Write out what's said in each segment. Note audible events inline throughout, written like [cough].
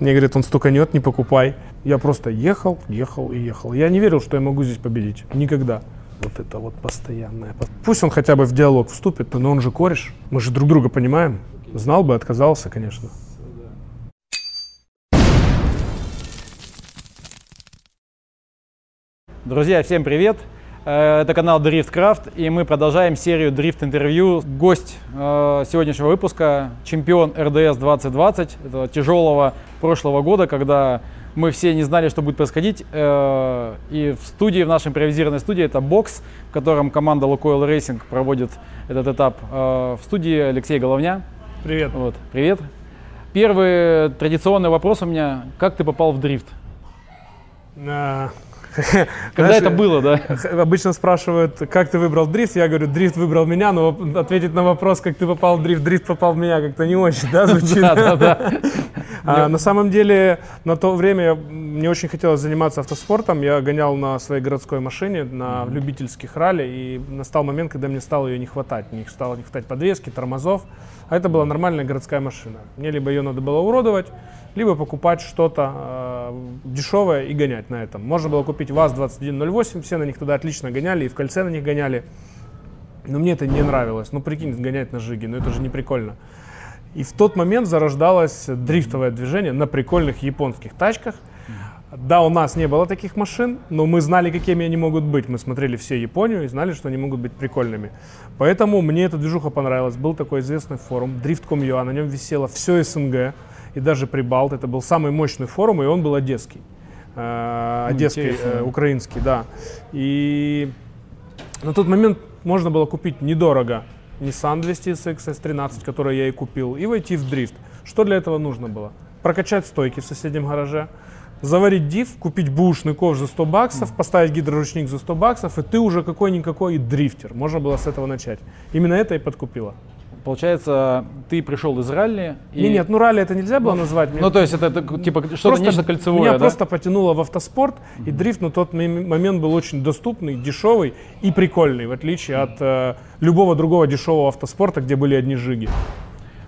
Мне говорят, он стуканет, не покупай. Я просто ехал, ехал и ехал. Я не верил, что я могу здесь победить. Никогда. Вот это вот постоянное. Пусть он хотя бы в диалог вступит, но он же кореш. Мы же друг друга понимаем. Знал бы, отказался, конечно. Друзья, всем привет! Э, это канал Driftcraft, и мы продолжаем серию дрифт-интервью. Гость э, сегодняшнего выпуска – чемпион РДС 2020, это тяжелого прошлого года, когда мы все не знали, что будет происходить. Э, и в студии, в нашей импровизированной студии, это бокс, в котором команда Lukoil Racing проводит этот этап. В студии Алексей Головня. Привет. Вот, привет. Первый традиционный вопрос у меня. Как ты попал в дрифт? [laughs] Когда Знаешь, это было, да? [laughs] Обычно спрашивают, как ты выбрал дрифт, я говорю, дрифт выбрал меня, но ответить на вопрос, как ты попал в дрифт, дрифт попал в меня, как-то не очень, да, [laughs] звучит? Да, да, да. А, на самом деле, на то время мне очень хотелось заниматься автоспортом. Я гонял на своей городской машине, на любительских ралли, и настал момент, когда мне стало ее не хватать. Мне стало не хватать подвески, тормозов. А это была нормальная городская машина. Мне либо ее надо было уродовать, либо покупать что-то э, дешевое и гонять на этом. Можно было купить ВАЗ-2108, все на них тогда отлично гоняли, и в кольце на них гоняли. Но мне это не нравилось. Ну, прикинь, гонять на Жиге, ну это же не прикольно. И в тот момент зарождалось дрифтовое движение на прикольных японских тачках. Да, у нас не было таких машин, но мы знали, какими они могут быть. Мы смотрели все Японию и знали, что они могут быть прикольными. Поэтому мне эта движуха понравилась. Был такой известный форум Drift.com.ua, на нем висело все СНГ и даже Прибалт. Это был самый мощный форум, и он был одесский. Э, одесский, э, украинский, да. И на тот момент можно было купить недорого Nissan 200SX S13, который я и купил, и войти в дрифт. Что для этого нужно было? Прокачать стойки в соседнем гараже, заварить диф, купить бушный ковш за 100 баксов, поставить гидроручник за 100 баксов, и ты уже какой-никакой дрифтер. Можно было с этого начать. Именно это и подкупило. Получается, ты пришел из ралли. И... Нет, нет, ну ралли это нельзя было назвать. Ну, то есть это, это типа что-то нечто кольцевое, Меня да? просто потянуло в автоспорт, и дрифт на тот момент был очень доступный, дешевый и прикольный, в отличие от э, любого другого дешевого автоспорта, где были одни жиги.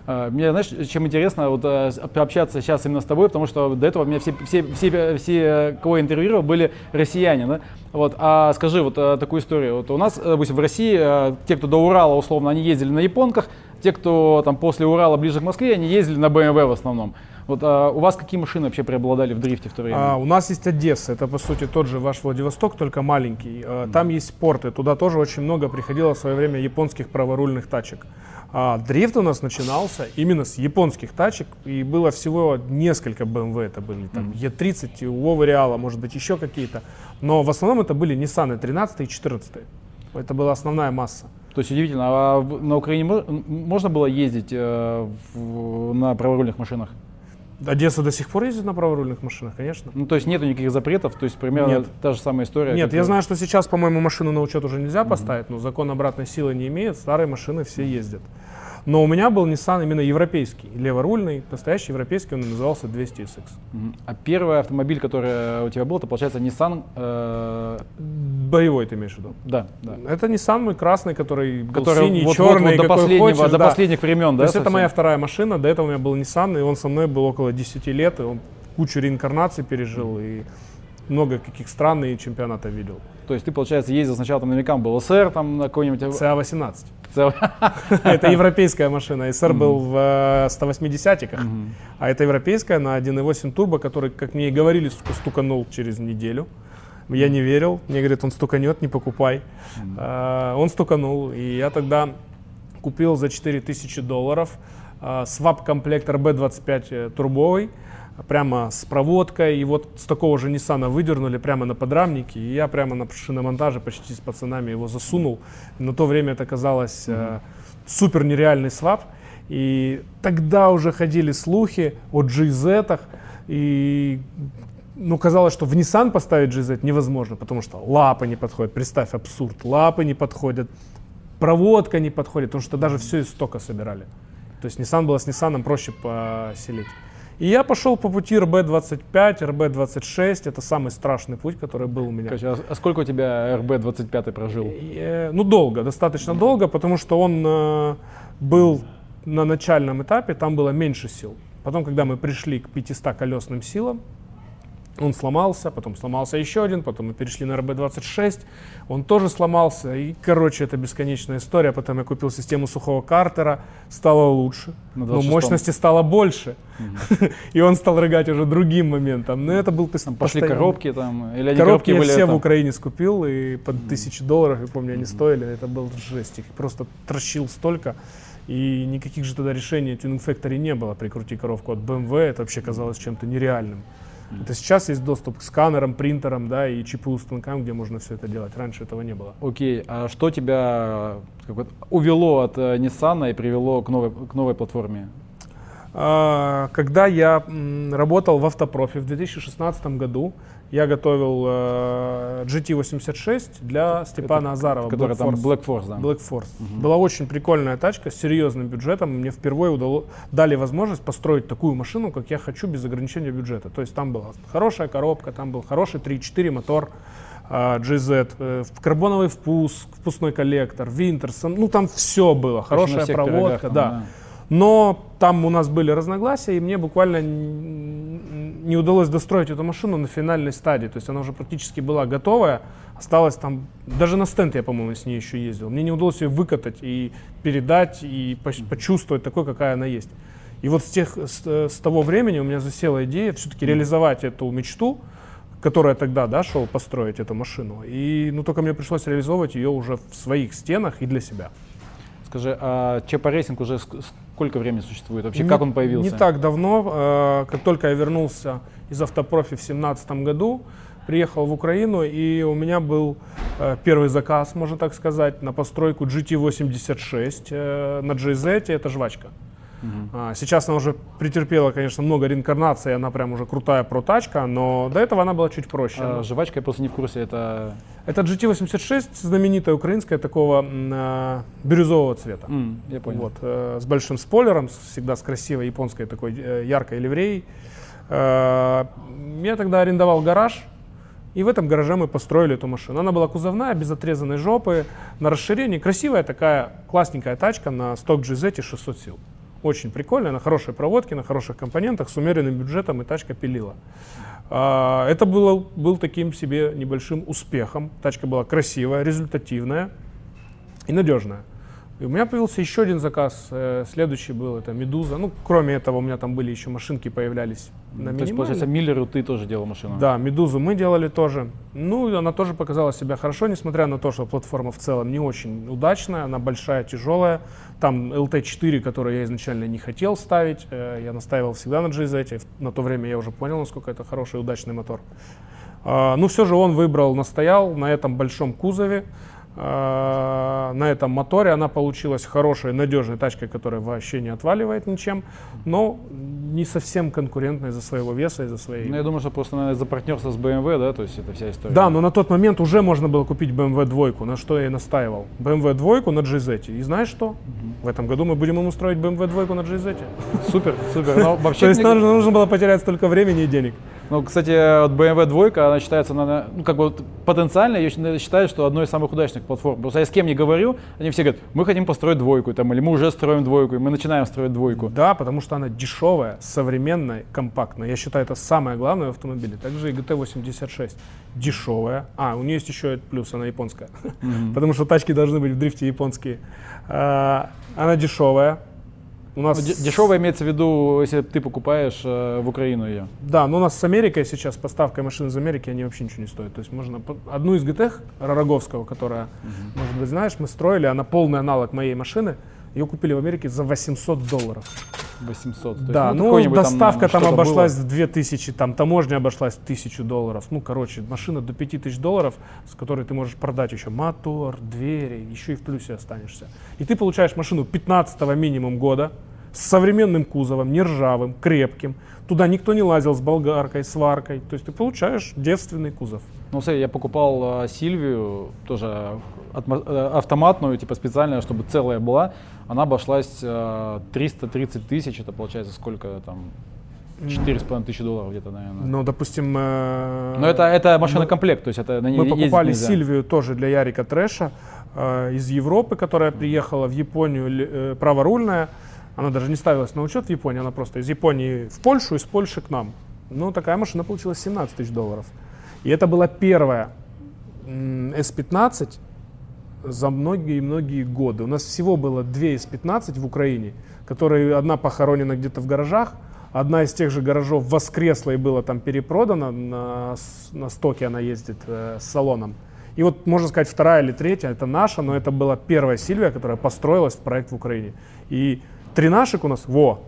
А, мне, знаешь, чем интересно вот, э, пообщаться сейчас именно с тобой, потому что до этого у меня все, все, все, все кого я интервьюировал, были россияне. Да? Вот, а скажи вот э, такую историю. Вот у нас, допустим, в России э, те, кто до Урала, условно, они ездили на японках, те, кто там после Урала ближе к Москве, они ездили на BMW в основном. Вот а у вас какие машины вообще преобладали в дрифте в то время? А, у нас есть Одесса, это по сути тот же ваш Владивосток, только маленький. А, там есть порты, туда тоже очень много приходило в свое время японских праворульных тачек. А дрифт у нас начинался именно с японских тачек, и было всего несколько BMW, это были там E30, у Вовы Реала, может быть еще какие-то, но в основном это были Nissan 13 и 14. Это была основная масса. То есть удивительно, а на Украине можно было ездить э, в, на праворульных машинах? Одесса до сих пор ездит на праворульных машинах, конечно. Ну, то есть нету никаких запретов, то есть примерно Нет. та же самая история. Нет, я знаю, что сейчас, по-моему, машину на учет уже нельзя поставить, но закон обратной силы не имеет, старые машины все ездят. Но у меня был Nissan именно европейский, леворульный, настоящий европейский, он назывался 200SX. А первый автомобиль, который у тебя был, это получается Nissan... Э... Боевой ты имеешь в виду? Да, да. Это Nissan мой красный, который был который синий, вот, черный, вот, вот до, последнего, хочешь, до да. последних времен, да? То есть совсем? это моя вторая машина, до этого у меня был Nissan, и он со мной был около 10 лет, и он кучу реинкарнаций пережил, и много каких стран и чемпионатов видел. То есть ты, получается, ездил сначала там наверняка был СР, там на какой-нибудь... ЦА-18. [laughs] Это европейская машина. СР был в 180-ках, а это европейская на 1.8 турбо, который, как мне и говорили, стуканул через неделю. Я не верил. Мне говорят, он стуканет, не покупай. А, он стуканул, и я тогда купил за 4000 долларов а, свап-комплект RB25 э, турбовый прямо с проводкой, и вот с такого же Ниссана выдернули прямо на подрамнике, и я прямо на шиномонтаже почти с пацанами его засунул. На то время это казалось mm-hmm. э, супер нереальный свап, и тогда уже ходили слухи о JZ, и ну, казалось, что в Nissan поставить JZ невозможно, потому что лапы не подходят. Представь, абсурд. Лапы не подходят, проводка не подходит, потому что даже все из стока собирали. То есть Nissan было с Nissan проще поселить. И я пошел по пути РБ-25, РБ-26. Это самый страшный путь, который был у меня. А, а сколько у тебя РБ-25 прожил? И, э, ну, долго, достаточно долго, потому что он э, был на начальном этапе, там было меньше сил. Потом, когда мы пришли к 500 колесным силам, он сломался, потом сломался еще один, потом мы перешли на РБ-26, он тоже сломался, и, короче, это бесконечная история. Потом я купил систему сухого картера, стало лучше, но мощности стало больше, угу. [laughs] и он стал рыгать уже другим моментом. Но это был там Пошли коробки там, или они коробки, коробки я были все там? в Украине скупил, и под тысячу долларов, я помню, они стоили, это был жесть, их просто трощил столько. И никаких же тогда решений Tuning Factory не было. Прикрути коровку от BMW, это вообще казалось чем-то нереальным. Это сейчас есть доступ к сканерам, принтерам, да, и ЧПУ станкам, где можно все это делать. Раньше этого не было. Окей, а что тебя как увело от э, Nissan и привело к новой, к новой платформе? А, когда я работал в Автопрофи в 2016 году, я готовил э, GT86 для Степана Это, Азарова. Который Black там Force. Black Force, да. Black Force. Угу. Была очень прикольная тачка с серьезным бюджетом. Мне впервые удало, дали возможность построить такую машину, как я хочу, без ограничения бюджета. То есть там была хорошая коробка, там был хороший 3.4 мотор. GZ, uh, карбоновый впуск, впускной коллектор, Винтерсон, ну там все было, хорошая проводка, да. да. Но там у нас были разногласия, и мне буквально не удалось достроить эту машину на финальной стадии. То есть она уже практически была готовая. Осталось там, даже на стенд я, по-моему, с ней еще ездил. Мне не удалось ее выкатать и передать, и почувствовать такой, какая она есть. И вот с, тех, с, с того времени у меня засела идея все-таки реализовать эту мечту, которая тогда да, шел построить эту машину. И ну, только мне пришлось реализовывать ее уже в своих стенах и для себя. Скажи, а ЧП Рейсинг уже сколько времени существует? Вообще, не, как он появился? Не так давно. Э, как только я вернулся из автопрофи в 2017 году, приехал в Украину, и у меня был э, первый заказ, можно так сказать, на постройку GT86 э, на GZ, это жвачка. Угу. Сейчас она уже претерпела, конечно, много реинкарнаций, она прям уже крутая протачка, но до этого она была чуть проще. А, жвачка, я просто не в курсе, это... Это GT86, знаменитая украинская, такого э, бирюзового цвета. Mm, я понял. Вот, э, с большим спойлером, всегда с красивой японской такой э, яркой ливреей. Э, я тогда арендовал гараж, и в этом гараже мы построили эту машину. Она была кузовная, без отрезанной жопы, на расширении. Красивая такая, классненькая тачка на сток GZ 600 сил. Очень прикольная, на хорошей проводке, на хороших компонентах, с умеренным бюджетом и тачка пилила. А, это было, был таким себе небольшим успехом. Тачка была красивая, результативная и надежная. И у меня появился еще один заказ. Э, следующий был это Медуза. Ну, кроме этого, у меня там были еще машинки появлялись на То есть, получается, Миллеру ты тоже делал машину? Да, Медузу мы делали тоже. Ну, она тоже показала себя хорошо, несмотря на то, что платформа в целом не очень удачная. Она большая, тяжелая. Там LT4, который я изначально не хотел ставить. Э, я настаивал всегда на GZ. На то время я уже понял, насколько это хороший, удачный мотор. А, ну, все же он выбрал, настоял на этом большом кузове. А, на этом моторе. Она получилась хорошей, надежной тачкой, которая вообще не отваливает ничем, но не совсем конкурентной из-за своего веса, из-за своей... Ну, я думаю, что просто, наверное, за партнерство с BMW, да, то есть это вся история. Да, но на тот момент уже можно было купить BMW двойку, на что я и настаивал. BMW двойку на GZ. И знаешь что? Угу. В этом году мы будем ему строить BMW двойку на GZ. Супер, супер. Но вообще [laughs] То есть нужно было потерять столько времени и денег. Ну, кстати, вот BMW двойка, она считается, она, ну, как бы вот, потенциально ее считают, что одной из самых удачных платформ. Просто я с кем не говорю, они все говорят, мы хотим построить двойку, там, или мы уже строим двойку, и мы начинаем строить двойку. Да, потому что она дешевая, современная, компактная. Я считаю, это самое главное в автомобиле. Также и GT86 дешевая. А, у нее есть еще плюс, она японская. Mm-hmm. [laughs] потому что тачки должны быть в дрифте японские. А, она дешевая, у нас... Дешево имеется в виду, если ты покупаешь э, в Украину ее. Да, но у нас с Америкой сейчас поставка машин из Америки, они вообще ничего не стоят. То есть можно одну из GT Ророговского, которая, угу. может быть, знаешь, мы строили, она полный аналог моей машины, ее купили в Америке за 800 долларов. 800. Да, есть, ну, ну доставка там, там обошлась было. в 2000, там таможня обошлась в 1000 долларов. Ну, короче, машина до 5000 долларов, с которой ты можешь продать еще мотор, двери, еще и в плюсе останешься. И ты получаешь машину 15 минимум года, с современным кузовом, не ржавым, крепким. Туда никто не лазил с болгаркой, сваркой. То есть ты получаешь девственный кузов. Ну, смотри, я покупал э, Сильвию, тоже э, автоматную, типа специальная, чтобы целая была. Она обошлась э, 330 тысяч, это получается сколько там, Четыре с половиной тысячи долларов где-то, наверное. Ну, допустим... Э, Но это, это машина-комплект, то есть это на ней Мы покупали Сильвию тоже для Ярика Трэша э, из Европы, которая приехала в Японию, э, праворульная. Она даже не ставилась на учет в Японии, она просто из Японии в Польшу, из Польши к нам. Ну, такая машина получилась 17 тысяч долларов. И это была первая S15 за многие-многие годы. У нас всего было две S15 в Украине, которые одна похоронена где-то в гаражах, одна из тех же гаражов воскресла и была там перепродана, на, на стоке она ездит э, с салоном. И вот, можно сказать, вторая или третья, это наша, но это была первая Сильвия, которая построилась в проект в Украине. И три наших у нас, во,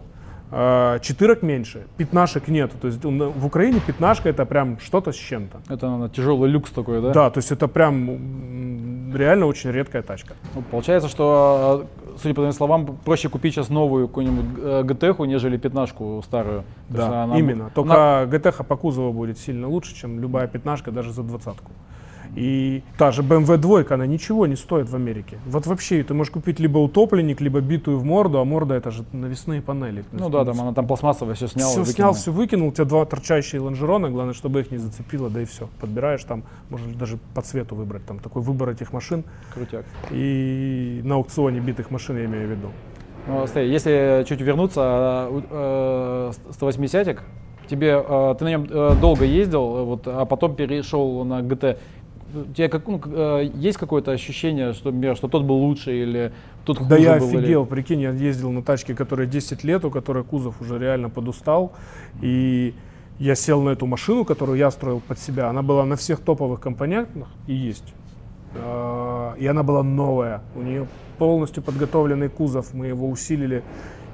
э, четырок меньше, пятнашек нету. То есть в Украине пятнашка это прям что-то с чем-то. Это наверное, тяжелый люкс такой, да? Да, то есть это прям реально очень редкая тачка. Ну, получается, что, судя по твоим словам, проще купить сейчас новую какую-нибудь GTH, нежели пятнашку старую. Да, именно. Только она... GTH по кузову будет сильно лучше, чем любая пятнашка даже за двадцатку. И та же BMW двойка, она ничего не стоит в Америке. Вот вообще ты можешь купить либо утопленник, либо битую в морду, а морда это же навесные панели. Ну да, там она там пластмассовая, все снял. Все снял, все выкинул, у тебя два торчащие лонжерона, главное, чтобы их не зацепило, да и все. Подбираешь там, можно даже по цвету выбрать, там такой выбор этих машин. Крутяк. И на аукционе битых машин я имею в виду. Ну, смотри, если чуть вернуться, э, 180 тебе, э, ты на нем э, долго ездил, вот, а потом перешел на GT у тебя как, ну, э, есть какое-то ощущение, что, например, что тот был лучше или тот хуже Да я был, офигел, или... прикинь, я ездил на тачке, которая 10 лет, у которой кузов уже реально подустал, и я сел на эту машину, которую я строил под себя, она была на всех топовых компонентах и есть. А, и она была новая, у нее полностью подготовленный кузов, мы его усилили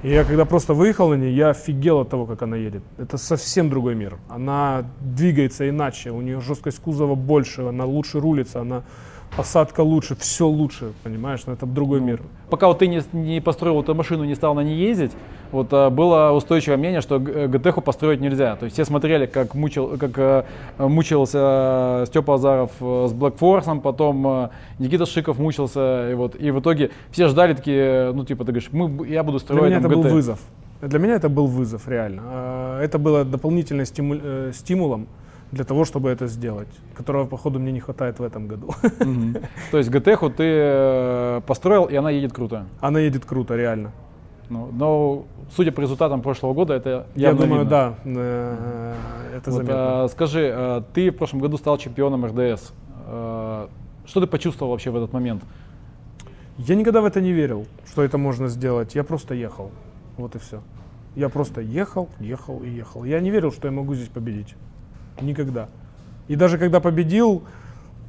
и я когда просто выехал на ней, я офигел от того, как она едет. Это совсем другой мир. Она двигается иначе, у нее жесткость кузова больше, она лучше рулится, она посадка лучше, все лучше, понимаешь, но это другой мир. Пока вот ты не, не построил эту машину, не стал на ней ездить, вот а, было устойчивое мнение, что ГТХу построить нельзя. То есть все смотрели, как, мучил, как а, мучился Степа Азаров с Force, потом а, Никита Шиков мучился, и вот, и в итоге все ждали такие, ну типа ты говоришь, мы, я буду строить Для меня там, это GT. был вызов. Для меня это был вызов, реально. Это было дополнительным стиму- э, стимулом для того, чтобы это сделать, которого, походу, мне не хватает в этом году. [laughs] То есть ГТХу ты э, построил, и она едет круто. Она едет круто, реально. Ну, но судя по результатам прошлого года, это Я думаю, видно. да, э, это Вот, заметно. а, скажи, а, ты в прошлом году стал чемпионом РДС. А, Что ты почувствовал вообще в этот момент? Я никогда в это не верил, что это можно сделать. Я просто ехал. Вот и все. Я просто ехал, ехал и ехал. Я не верил, что я могу здесь победить. Никогда. И даже когда победил,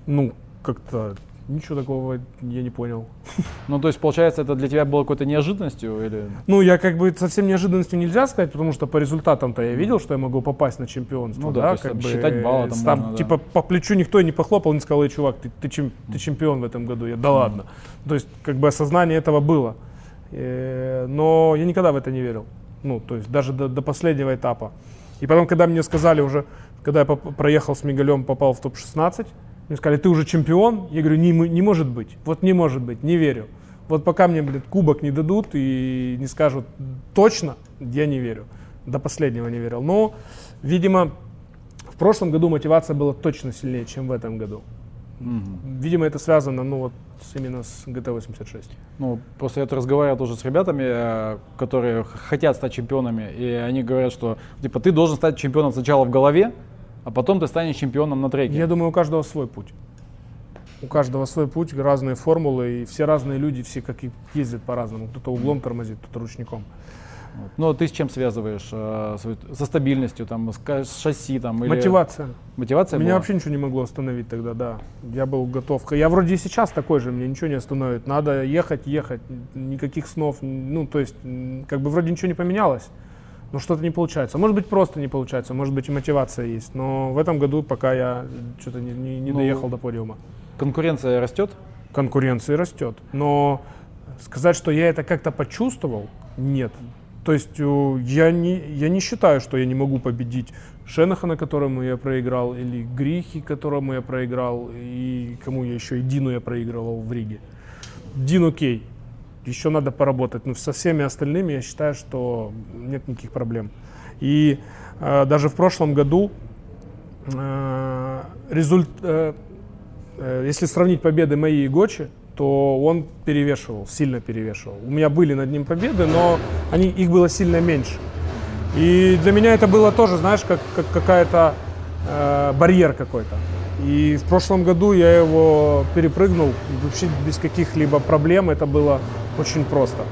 ну, как-то ничего такого я не понял. [laughs] Ну, то есть, получается, это для тебя было какой-то неожиданностью? Или... Ну, я как бы совсем неожиданностью нельзя сказать, потому что по результатам-то я видел, что я могу попасть на чемпионство. Ну да, то есть как там бы, считать баллы там там, можно, да. типа по плечу никто и не похлопал, не сказал, эй, чувак, ты, ты, чем- ты чемпион в этом году. Я, да ладно. То есть как бы осознание этого было. Э, но я никогда в это не верил. Ну, то есть даже до, до последнего этапа. И потом, когда мне сказали уже, когда я проехал с Мигалем, попал в топ-16, мне сказали, ты уже чемпион? Я говорю, не, не может быть. Вот не может быть, не верю. Вот пока мне, блядь, кубок не дадут и не скажут точно, я не верю. До последнего не верил. Но, видимо, в прошлом году мотивация была точно сильнее, чем в этом году. Мгм. Видимо, это связано, ну вот, именно с GT86. Ну, просто я тут разговаривал тоже с ребятами, э, которые хотят стать чемпионами, и они говорят, что типа ты должен стать чемпионом сначала в голове, а потом ты станешь чемпионом на треке. Я думаю, у каждого свой путь. У каждого свой путь, разные формулы, и все разные люди, все как и ездят по-разному. Кто-то углом тормозит, кто-то ручником. Вот. Ну, ты с чем связываешь? э, со стабильностью, там, с, шасси, там, или... Мотивация. Мотивация Меня была? вообще ничего не могло остановить тогда, да. Я был готов. Я вроде и сейчас такой же, мне ничего не остановит. Надо ехать, ехать, никаких снов. Ну, то есть, как бы вроде ничего не поменялось, но что-то не получается. Может быть, просто не получается, может быть, и мотивация есть. Но в этом году пока я что-то не, не- не Ну, доехал до подиума. Конкуренция растет? Конкуренция растет. Но сказать, что я это как-то почувствовал, нет. То есть э, я не, я не считаю, что я не могу победить Шенахана, которому я проиграл, или Грихи, которому я проиграл, и кому я еще, и Дину я проигрывал в Риге. Дин окей, еще надо поработать, но со всеми остальными я считаю, что нет никаких проблем. И э, даже в прошлом году э, результ, э, э, если сравнить победы мои и Гочи, то он перевешивал, сильно перевешивал. У меня были над ним победы, но они, их было сильно меньше. И для меня это было тоже, знаешь, как, как какая-то э, барьер какой-то. И в прошлом году я его перепрыгнул вообще без каких-либо проблем. Это было очень просто.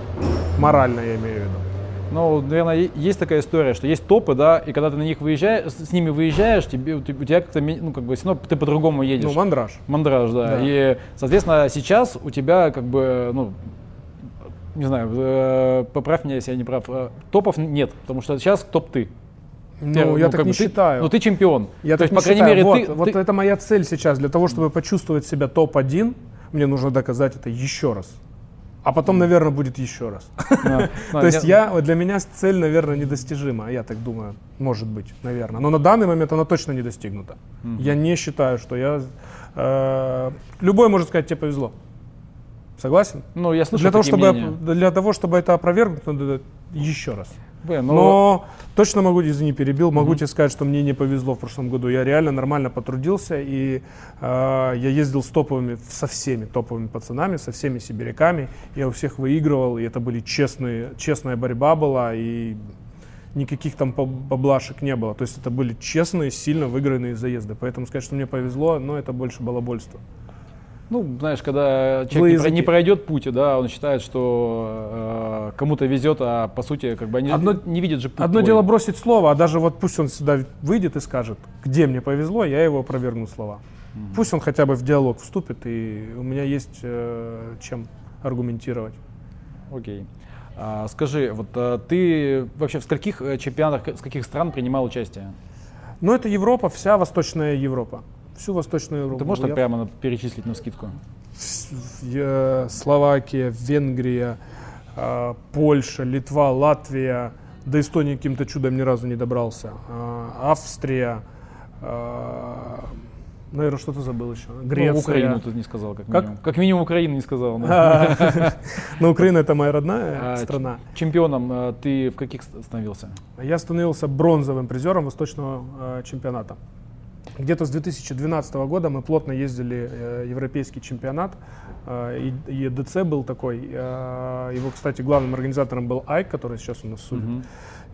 Морально, я имею в виду. Ну, наверное, есть такая история, что есть топы, да, и когда ты на них выезжаешь, с ними выезжаешь, тебе, у тебя как-то, ну, как бы, все равно ты по-другому едешь. Ну, мандраж. Мандраж, да. да. И, соответственно, сейчас у тебя, как бы, ну, не знаю, э, поправь меня, если я не прав, э, топов нет, потому что сейчас топ ты. Ну, ты, я ну, так не бы, считаю. ну, ты чемпион. Я То так есть, не по крайней считаю. мере, вот, ты, вот ты... это моя цель сейчас. Для того, чтобы почувствовать себя топ-1, мне нужно доказать это еще раз. А потом, наверное, будет еще раз. [laughs] [laughs] То есть я, для меня цель, наверное, недостижима. Я так думаю, может быть, наверное. Но на данный момент она точно не достигнута. Я не считаю, что я... Э, любой может сказать, тебе повезло. Согласен? Ну, я слышал для того, чтобы, Для того, чтобы это опровергнуть, надо еще раз. Блин, но... Ну но точно могу, извини, перебил, могу mm-hmm. тебе сказать, что мне не повезло в прошлом году. Я реально нормально потрудился, и э, я ездил с топовыми, со всеми топовыми пацанами, со всеми сибиряками. Я у всех выигрывал, и это были честные, честная борьба была, и никаких там поблашек не было. То есть это были честные, сильно выигранные заезды. Поэтому сказать, что мне повезло, но это больше балабольство. Ну, знаешь, когда человек не, не пройдет путь, да, он считает, что э, кому-то везет, а по сути, как бы они одно, не видят же путь. Одно твой. дело бросить слово, а даже вот пусть он сюда выйдет и скажет, где мне повезло, я его опровергну слова. Mm-hmm. Пусть он хотя бы в диалог вступит, и у меня есть э, чем аргументировать. Окей. А, скажи, вот а, ты вообще в скольких э, чемпионатах, с каких стран принимал участие? Ну, это Европа, вся Восточная Европа всю Восточную Европу. Ты можешь я... прямо перечислить на скидку? Словакия, Венгрия, а, Польша, Литва, Латвия, до Эстонии каким-то чудом ни разу не добрался, а, Австрия, а, Наверное, что-то забыл еще. Ну, Греция. Ну, Украину ты не сказал, как минимум. Как, как минимум Украину не сказал. Но [laughs] ну, Украина это моя родная страна. Чемпионом ты в каких становился? Я становился бронзовым призером Восточного чемпионата. Где-то с 2012 года мы плотно ездили э, европейский чемпионат. Э, и ЕДЦ был такой. Э, его, кстати, главным организатором был Айк, который сейчас у нас судит. Mm-hmm.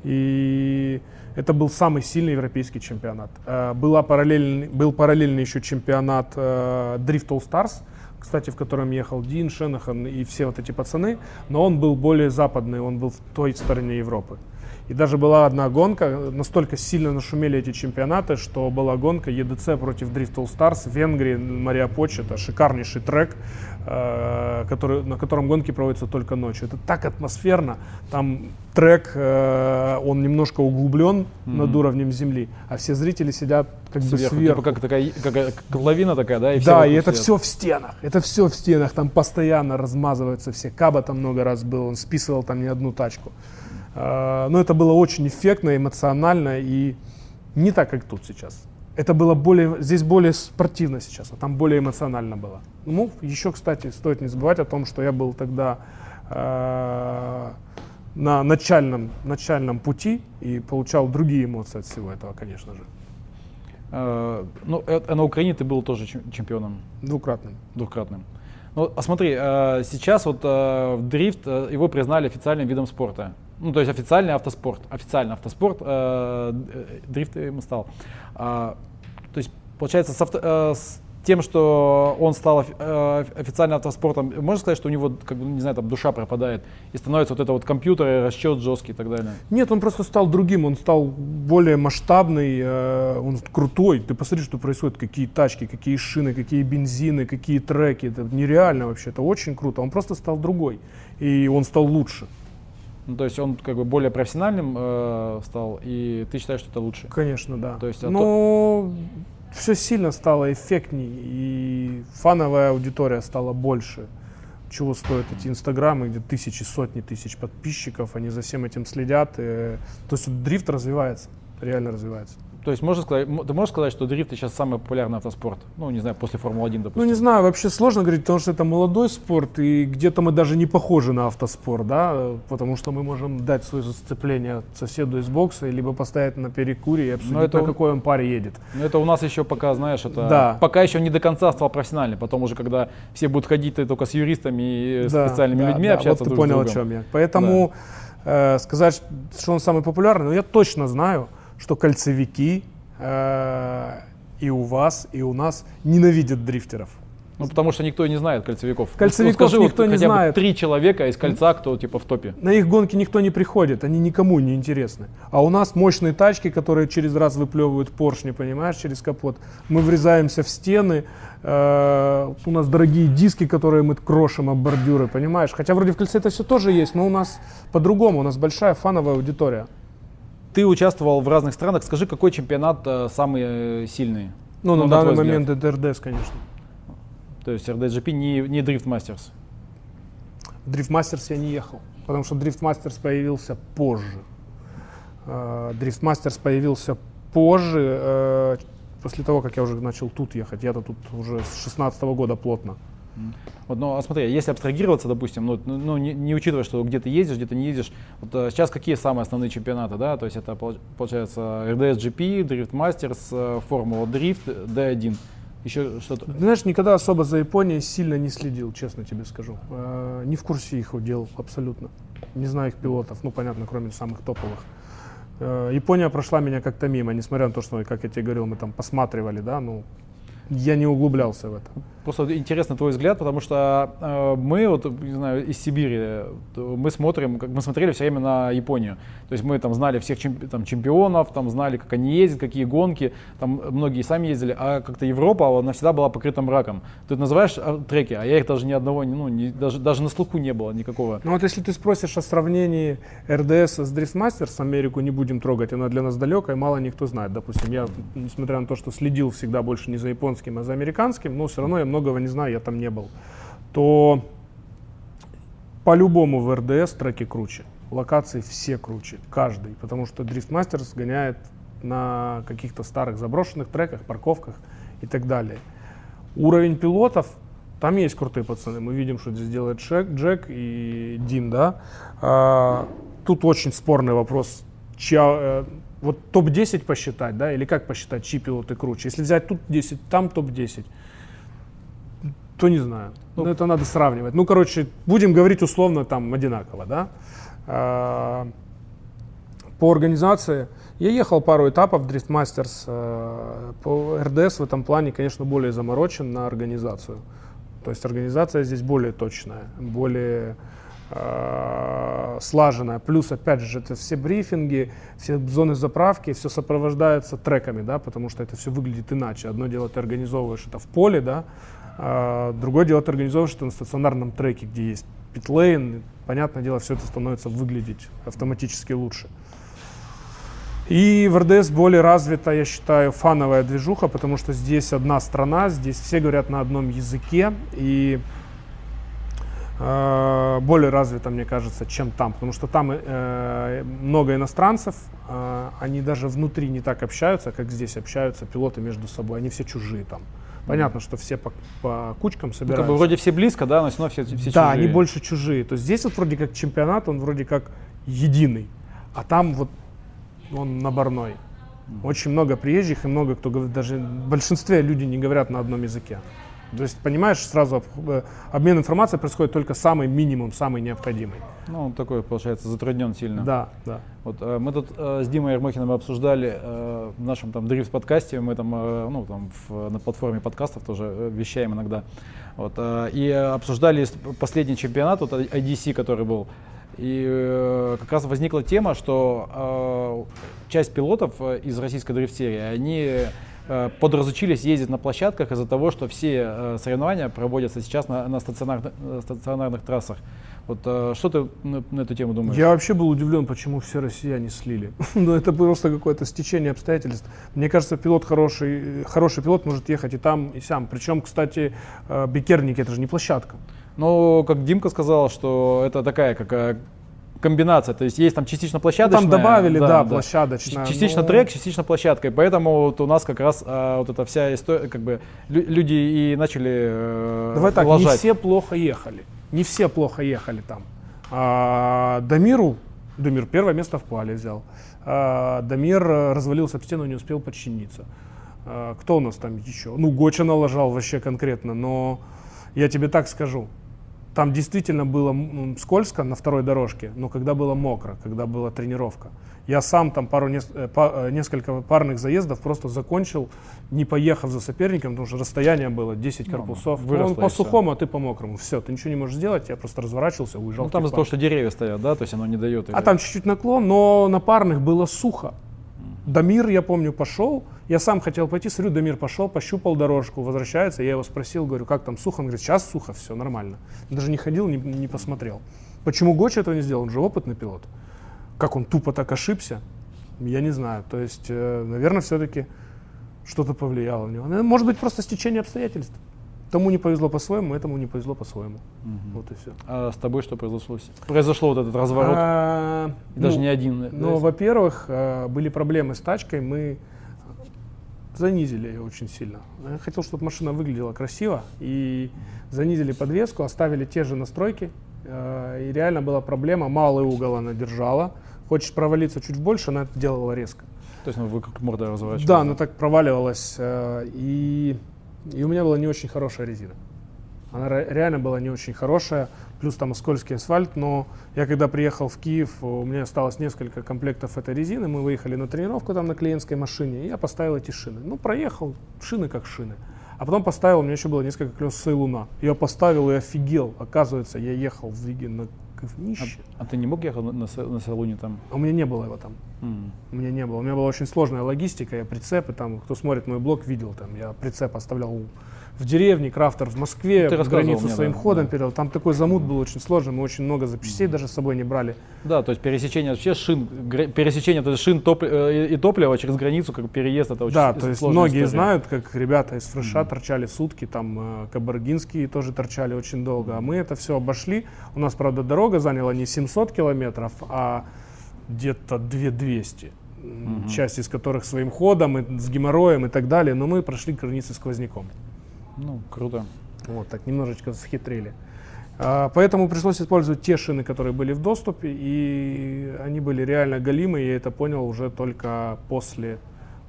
И это был самый сильный европейский чемпионат. Э, была параллельный, был параллельный еще чемпионат э, Drift All Stars, кстати, в котором ехал Дин, Шенахан и все вот эти пацаны, но он был более западный, он был в той стороне Европы. И даже была одна гонка, настолько сильно нашумели эти чемпионаты, что была гонка EDC против Drift All Stars в Венгрии, Мария Поч, это шикарнейший трек, э, который, на котором гонки проводятся только ночью. Это так атмосферно, там трек, э, он немножко углублен mm-hmm. над уровнем земли, а все зрители сидят как сверху, бы сверху. Типа как такая, как, как лавина такая, да? И да, и это все в стенах, это все в стенах, там постоянно размазываются все. Каба там много раз был, он списывал там не одну тачку. А, но это было очень эффектно, эмоционально и не так, как тут сейчас. Это было более, здесь более спортивно сейчас, а там более эмоционально было. Ну, еще, кстати, стоит не забывать о том, что я был тогда э, на начальном, начальном пути и получал другие эмоции от всего этого, конечно же. Э, ну, э, на Украине ты был тоже чемпионом? Двукратным. Двукратным. Ну, а смотри, э, сейчас вот в дрифт его признали официальным видом спорта ну, то есть официальный автоспорт, официальный автоспорт, э, дрифт им стал. А, то есть, получается, с, авто, э, с тем, что он стал э, официальным автоспортом, можно сказать, что у него, как бы, не знаю, там душа пропадает и становится вот это вот компьютер, расчет жесткий и так далее? Нет, он просто стал другим, он стал более масштабный, э, он крутой. Ты посмотри, что происходит, какие тачки, какие шины, какие бензины, какие треки. Это нереально вообще, это очень круто. Он просто стал другой, и он стал лучше. Ну, то есть он как бы более профессиональным э, стал, и ты считаешь, что это лучше? Конечно, да. То есть, а Но то... все сильно стало эффектней, и фановая аудитория стала больше. Чего стоят эти инстаграмы, где тысячи, сотни тысяч подписчиков, они за всем этим следят. И... То есть дрифт развивается, реально развивается. То есть можно сказать, ты можешь сказать, что дрифт сейчас самый популярный автоспорт? Ну, не знаю, после Формулы-1, допустим. Ну, не знаю, вообще сложно говорить, потому что это молодой спорт, и где-то мы даже не похожи на автоспорт, да, потому что мы можем дать свое сцепление соседу из бокса, либо поставить на перекуре и обсудить, это- на какой он паре едет. Но это у нас еще пока, знаешь, это Да. пока еще не до конца стал профессиональный. Потом уже, когда все будут ходить ты только с юристами и Да, специальными да, людьми да, общаться Вот ты друг с понял, о другом. чем я. Поэтому э, сказать, что он самый популярный, но я точно знаю, что кольцевики э, и у вас, и у нас ненавидят дрифтеров. Ну, потому что никто и не знает кольцевиков. Кольцевиков Ну, скажи, никто вот, не знает. три человека из кольца, кто типа в топе. На их гонки никто не приходит, они никому не интересны. А у нас мощные тачки, которые через раз выплевывают поршни, понимаешь, через капот. Мы врезаемся в стены, э, у нас дорогие диски, которые мы крошим об бордюры, понимаешь. Хотя вроде в кольце это все тоже есть, но у нас по-другому, у нас большая фановая аудитория. Ты участвовал в разных странах. Скажи, какой чемпионат э, самый э, сильный? Ну, на Ну, на данный момент это РДС, конечно. То есть RDGP не, не Drift Masters. В Drift Masters я не ехал, потому что Drift Masters появился позже. Э, Drift Masters появился позже, э, после того, как я уже начал тут ехать. Я-то тут уже с 16 года плотно. Вот, ну, а смотри, если абстрагироваться, допустим, ну, ну, ну, не, не учитывая, что где ты ездишь, где-то не ездишь, вот э, сейчас какие самые основные чемпионаты, да, то есть это пол- получается RDS GP, Drift Masters, э, Формула Дрифт, D1, еще что-то. Ты Знаешь, никогда особо за Японией сильно не следил, честно тебе скажу. Э, Не в курсе их дел абсолютно. Не знаю их пилотов, ну понятно, кроме самых топовых. Япония прошла меня как-то мимо, несмотря на то, что, как я тебе говорил, мы там посматривали, да, ну, я не углублялся в это. Просто интересно твой взгляд, потому что э, мы, вот, не знаю, из Сибири, мы смотрим, как мы смотрели все время на Японию. То есть мы там знали всех чемпи- там, чемпионов, там знали, как они ездят, какие гонки, там многие сами ездили, а как-то Европа, она всегда была покрыта мраком. Ты называешь а, треки, а я их даже ни одного, не- ну, не- даже, даже на слуху не было никакого. Ну вот если ты спросишь о сравнении РДС с Masters, Америку не будем трогать, она для нас далекая, мало никто знает. Допустим, я, несмотря на то, что следил всегда больше не за японским, а за американским, но все равно я многого не знаю, я там не был, то по-любому в РДС треки круче. Локации все круче, каждый, потому что Drift Masters гоняет на каких-то старых заброшенных треках, парковках и так далее. Уровень пилотов, там есть крутые пацаны. Мы видим, что здесь делает Шек, Джек и Дин, да. А, тут очень спорный вопрос. Чья, вот топ-10 посчитать, да, или как посчитать, чьи пилоты круче. Если взять тут 10, там топ-10, то не знаю. Ну, это надо сравнивать. Ну, короче, будем говорить условно там одинаково, да. А, по организации я ехал пару этапов Drift Masters. э, По РДС в этом плане, конечно, более заморочен на организацию. То есть организация здесь более точная, более слаженная. Плюс, опять же, это все брифинги, все зоны заправки, все сопровождается треками, да, потому что это все выглядит иначе. Одно дело ты организовываешь это в поле, да, а другое дело ты организовываешь это на стационарном треке, где есть питлейн. Понятное дело, все это становится выглядеть автоматически лучше. И в РДС более развита, я считаю, фановая движуха, потому что здесь одна страна, здесь все говорят на одном языке, и э, более развита, мне кажется, чем там, потому что там э, много иностранцев, э, они даже внутри не так общаются, как здесь общаются пилоты между собой, они все чужие там. Понятно, что все по, по кучкам Ну, как собираются. бы вроде все близко, да, но все равно все, все Да, чужие. они больше чужие. То есть здесь вот вроде как чемпионат, он вроде как единый, а там вот он наборной. Очень много приезжих и много кто говорит, даже в большинстве люди не говорят на одном языке. То есть, понимаешь, сразу э, обмен информацией происходит только самый минимум, самый необходимый. Ну, он такой, получается, затруднен сильно. Да, да. Вот, э, мы тут э, с Димой Ермохиным обсуждали э, в нашем там дрифт подкасте, мы там, э, ну, там в- на платформе подкастов тоже вещаем иногда. Вот, э, и обсуждали последний чемпионат, вот IDC, который был. И э, как раз возникла тема, что э, часть пилотов из российской дрифт-серии, они подразучились ездить на площадках из-за того, что все э, соревнования проводятся сейчас на, на стационарных, э, стационарных трассах. Вот э, что ты на, на эту тему думаешь? Я вообще был удивлен, почему все россияне слили. [laughs] ну, это просто какое-то стечение обстоятельств. Мне кажется, пилот хороший, хороший пилот может ехать и там, и сям. Причем, кстати, э, Бекерники это же не площадка. Ну, как Димка сказал, что это такая, как э, комбинация, то есть есть там частично площадочная. Ну, там добавили, да, да, да. площадочная. Частично но... трек, частично площадка, и поэтому вот у нас как раз а, вот эта вся история, как бы люди и начали э, Давай так, не все плохо ехали, не все плохо ехали там. А, Дамиру, Дамир первое место в квале взял. А, Дамир развалился об стену, не успел подчиниться. А, кто у нас там еще? Ну, Гоча налажал вообще конкретно, но я тебе так скажу, там действительно было скользко на второй дорожке, но когда было мокро, когда была тренировка. Я сам там пару, э, э, несколько парных заездов просто закончил, не поехав за соперником, потому что расстояние было 10 ну, корпусов. Ну, он по сухому, а ты по мокрому. Все, ты ничего не можешь сделать, я просто разворачивался, уезжал. Ну там из-за того, что деревья стоят, да, то есть оно не дает. А там чуть-чуть наклон, но на парных было сухо. Дамир, я помню, пошел. Я сам хотел пойти, смотрю, Дамир пошел, пощупал дорожку, возвращается. Я его спросил, говорю, как там сухо? Он говорит, сейчас сухо, все нормально. Даже не ходил, не, не посмотрел. Почему Гоч этого не сделал? Он же опытный пилот. Как он тупо так ошибся, я не знаю. То есть, э, наверное, все-таки что-то повлияло на него. Может быть, просто стечение обстоятельств. Тому не повезло по-своему, этому не повезло по-своему. Угу. Вот и все. А с тобой что произошло? Произошло вот этот разворот? А, Даже ну, не один. Ну, во-первых, э, были проблемы с тачкой. Мы занизили ее очень сильно. Я хотел, чтобы машина выглядела красиво. И занизили подвеску, оставили те же настройки. Э, и реально была проблема. Малый угол она держала. Хочешь провалиться чуть больше, она это делала резко. То есть ну, вы как морда разворачивали? Да, она так проваливалась. Э, и и у меня была не очень хорошая резина. Она реально была не очень хорошая, плюс там скользкий асфальт, но я когда приехал в Киев, у меня осталось несколько комплектов этой резины, мы выехали на тренировку там на клиентской машине, и я поставил эти шины. Ну, проехал, шины как шины. А потом поставил, у меня еще было несколько колес Сейлуна. Я поставил и офигел. Оказывается, я ехал в Риге на говнище. А, а ты не мог ехать на, на, Сейлуне там? А у меня не было его там. Mm. У меня не было. У меня была очень сложная логистика, я прицепы там, кто смотрит мой блог, видел там, я прицеп оставлял в деревне, крафтер в Москве, Ты границу мне, своим да, ходом да. перел. Там такой замут был очень сложный, мы очень много запчастей mm. даже с собой не брали. Да, то есть пересечение вообще шин, пересечение то есть шин топ, э, и топлива через границу, как переезд, это очень Да, то есть многие история. знают, как ребята из Фреша mm. торчали сутки, там э, Кабаргинские тоже торчали очень долго, а мы это все обошли. У нас, правда, дорога заняла не 700 километров, а где-то 2200 угу. часть из которых своим ходом, и с геморроем и так далее, но мы прошли границы сквозняком. Ну, круто. Вот так, немножечко схитрили. А, поэтому пришлось использовать те шины, которые были в доступе, и они были реально галимы, и я это понял уже только после,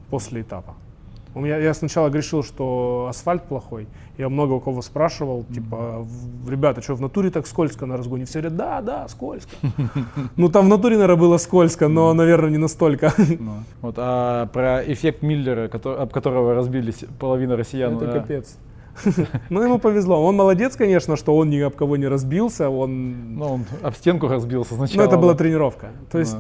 после этапа. У меня, я сначала грешил, что асфальт плохой. Я много у кого спрашивал, типа, ребята, что в натуре так скользко на разгоне? Все говорят, да, да, скользко. [laughs] Ну там в натуре, наверное, было скользко, но, наверное, не настолько. Ну, [laughs] вот, а про эффект Миллера, об которого разбились половина россиян. Это капец. Ну, ему повезло. Он молодец, конечно, что он ни об кого не разбился. Он... Ну, он об стенку разбился сначала. Ну, это была тренировка. То есть,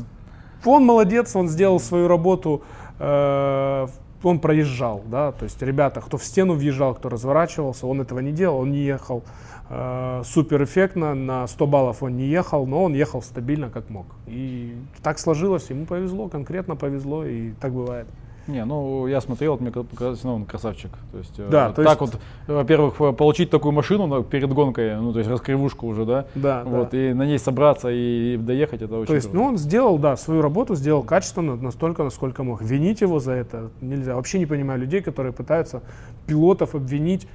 он молодец, он сделал свою работу э, он проезжал, да, то есть ребята, кто в стену въезжал, кто разворачивался, он этого не делал, он не ехал э, супер эффектно, на 100 баллов он не ехал, но он ехал стабильно как мог. И так сложилось, ему повезло, конкретно повезло, и так бывает. Не, ну я смотрел, мне показалось, ну он красавчик. То есть, э, да, то так есть... вот, во-первых, получить такую машину ну, перед гонкой, ну то есть раскривушку уже, да, да, вот, да. и на ней собраться и доехать, это очень. То есть, круто. ну он сделал, да, свою работу сделал качественно, настолько, насколько мог. Винить его за это нельзя. Вообще не понимаю людей, которые пытаются пилотов обвинить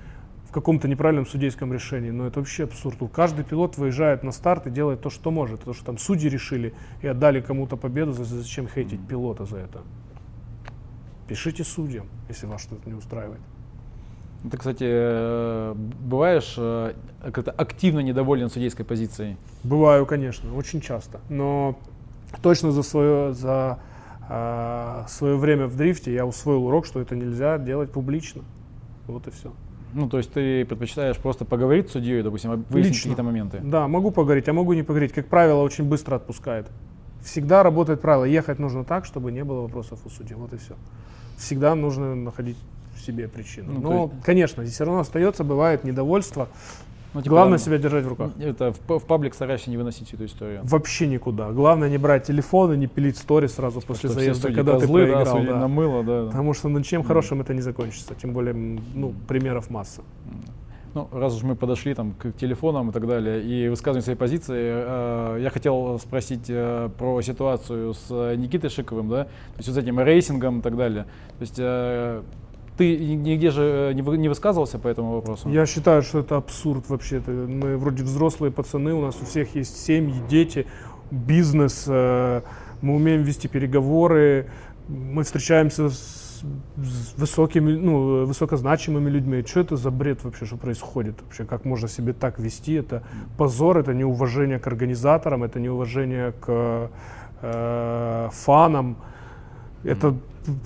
в каком-то неправильном судейском решении. Но это вообще абсурд. Каждый пилот выезжает на старт и делает то, что может. То, что там судьи решили и отдали кому-то победу, зачем хейтить пилота за это? Пишите судьям, если вас что-то не устраивает. Ты, кстати, э, бываешь э, как-то активно недоволен судейской позицией? Бываю, конечно, очень часто. Но точно за свое, за, э, свое время в дрифте я усвоил урок, что это нельзя делать публично. Вот и все. Ну, то есть ты предпочитаешь просто поговорить с судьей, допустим, выяснить какие-то моменты? Да, могу поговорить, а могу не поговорить. Как правило, очень быстро отпускает. Всегда работает правило. Ехать нужно так, чтобы не было вопросов у судьи. Вот и все всегда нужно находить в себе причину. Ну, Но, есть... конечно, здесь все равно остается, бывает недовольство. Ну, типа, Главное себя держать в руках. Это в, в паблик старайся не выносить эту историю. Вообще никуда. Главное не брать телефон и не пилить стори сразу после что заезда, когда козлы, ты проиграл. Да, да. мыло, да. Потому что ничем mm. хорошим это не закончится. Тем более, ну, примеров масса. Ну, раз уж мы подошли там, к телефонам и так далее, и высказываем свои позиции, э, я хотел спросить э, про ситуацию с Никитой Шиковым, да, то есть вот с этим рейсингом и так далее. То есть э, ты нигде же не, вы, не высказывался по этому вопросу? Я считаю, что это абсурд вообще-то. Мы вроде взрослые пацаны, у нас у всех есть семьи, дети, бизнес, э, мы умеем вести переговоры, мы встречаемся с с высокими, ну, высокозначимыми людьми. Что это за бред вообще, что происходит вообще? Как можно себе так вести? Это позор, это неуважение к организаторам, это неуважение к э, фанам. Это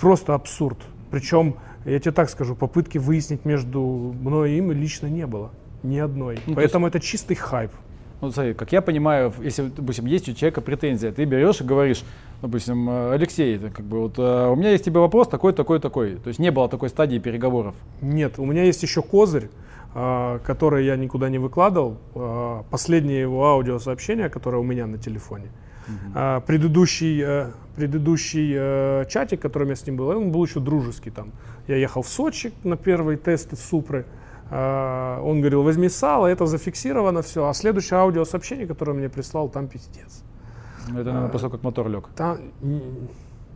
просто абсурд. Причем, я тебе так скажу, попытки выяснить между мной и им лично не было. Ни одной. Ну, Поэтому есть... это чистый хайп. Ну, смотри, как я понимаю, если, допустим, есть у человека претензия, ты берешь и говоришь, допустим, Алексей, это как бы вот э, у меня есть тебе вопрос такой, такой, такой. То есть не было такой стадии переговоров. Нет, у меня есть еще козырь, э, который я никуда не выкладывал. Э, последнее его аудиосообщение, которое у меня на телефоне. Uh-huh. Предыдущий, предыдущий чатик, которым я с ним был, он был еще дружеский там. Я ехал в Сочи на первые тесты Супры. А, он говорил, возьми сало, это зафиксировано все. А следующее аудиосообщение, которое мне прислал, там пиздец. Это, наверное, после того, как мотор лег. Там,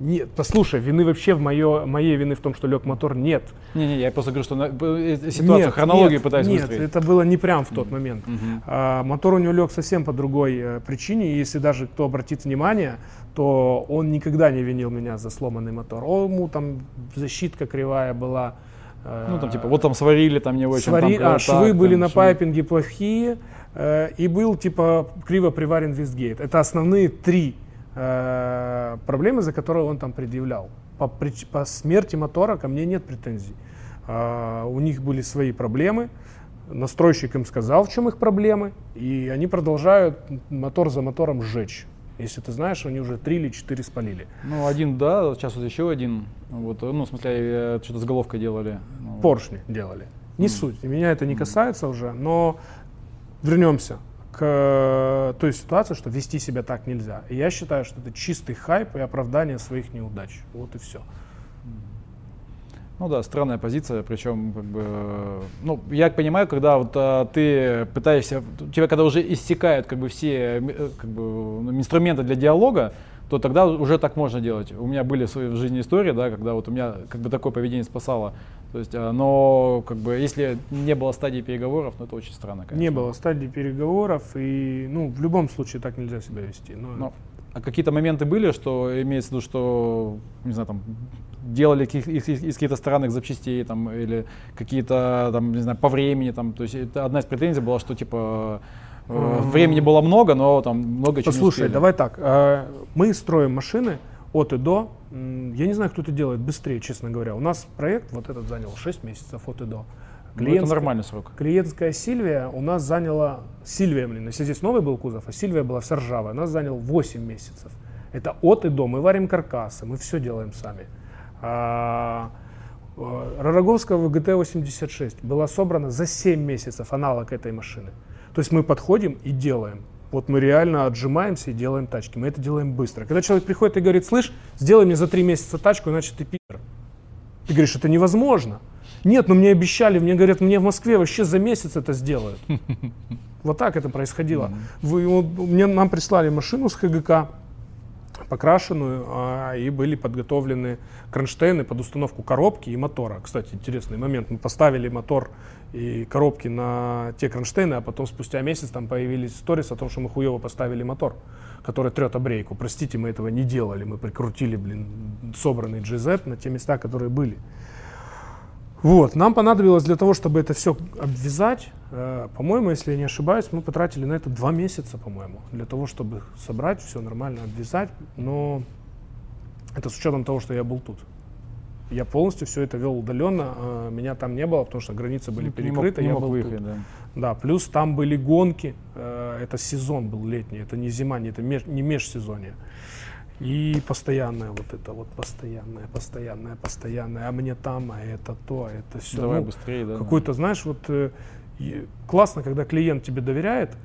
нет, послушай, вины вообще в мое, моей вины в том, что лег мотор, нет. Не-не, я просто говорю, что на, э, ситуация, нет, хронологию нет, пытаюсь Нет, выстроить. это было не прям в тот mm-hmm. момент. Mm-hmm. А, мотор у него лег совсем по другой э, причине, и если даже кто обратит внимание, то он никогда не винил меня за сломанный мотор. О, ему там защитка кривая была, ну, там, типа, вот там сварили, там не очень. Свари... Там, а, швы там, были на швы. пайпинге плохие, э, и был, типа, криво приварен вестгейт. Это основные три э, проблемы, за которые он там предъявлял. По, по смерти мотора ко мне нет претензий. Э, у них были свои проблемы, настройщик им сказал, в чем их проблемы, и они продолжают мотор за мотором сжечь. Если ты знаешь, они уже три или четыре спалили. Ну, один, да, сейчас вот еще один. Вот, ну, в смысле, э, что-то с головкой делали. Ну, Поршни делали. Не mm. суть. Меня это не касается mm. уже, но вернемся к э, той ситуации, что вести себя так нельзя. И я считаю, что это чистый хайп и оправдание своих неудач. Вот и все. Ну да, странная позиция, причем как бы, ну я понимаю, когда вот а, ты пытаешься, у тебя когда уже истекают как бы все э, как бы ну, инструменты для диалога, то тогда уже так можно делать. У меня были в своей жизни истории, да, когда вот у меня как бы такое поведение спасало. То есть, а, но как бы если не было стадии переговоров, ну это очень странно. Конечно. Не было стадии переговоров и ну в любом случае так нельзя себя вести. Но... но а какие-то моменты были, что имеется в виду, что не знаю там делали из, из, из каких-то странных запчастей там, или какие-то, там, не знаю, по времени. Там, то есть это одна из претензий была, что типа э, времени было много, но там много чего Послушай, давай так. Э, мы строим машины от и до. Я не знаю, кто это делает быстрее, честно говоря. У нас проект вот этот занял 6 месяцев от и до. Ну, это нормальный срок. Клиентская Сильвия у нас заняла, Сильвия, блин, если здесь новый был кузов, а Сильвия была вся ржавая, у нас занял 8 месяцев. Это от и до, мы варим каркасы, мы все делаем сами. А, а, Ророговского ГТ-86 была собрана за 7 месяцев аналог этой машины. То есть мы подходим и делаем. Вот мы реально отжимаемся и делаем тачки. Мы это делаем быстро. Когда человек приходит и говорит, слышь, сделай мне за 3 месяца тачку, иначе ты пи***р. Ты говоришь, это невозможно. Нет, но мне обещали, мне говорят, мне в Москве вообще за месяц это сделают. [laughs] Вот так это происходило. Вы, вот, мне, нам прислали машину с ХГК, покрашенную, а, и были подготовлены кронштейны под установку коробки и мотора. Кстати, интересный момент. Мы поставили мотор и коробки на те кронштейны, а потом спустя месяц там появились сторис о том, что мы хуево поставили мотор, который трет обрейку. Простите, мы этого не делали. Мы прикрутили, блин, собранный GZ на те места, которые были. Вот, нам понадобилось для того, чтобы это все обвязать, э, по-моему, если я не ошибаюсь, мы потратили на это два месяца, по-моему, для того, чтобы собрать все нормально, обвязать, но это с учетом того, что я был тут. Я полностью все это вел удаленно, э, меня там не было, потому что границы были ну, перекрыты, не мог, я был выехать, тут. Да. да, плюс там были гонки, э, это сезон был летний, это не зима, не, это меж, не межсезонье. И постоянное вот это вот постоянное, постоянное, постоянное, а мне там, а это то, а это все. Давай ну, быстрее, да. Какой-то, знаешь, вот э, классно, когда клиент тебе доверяет,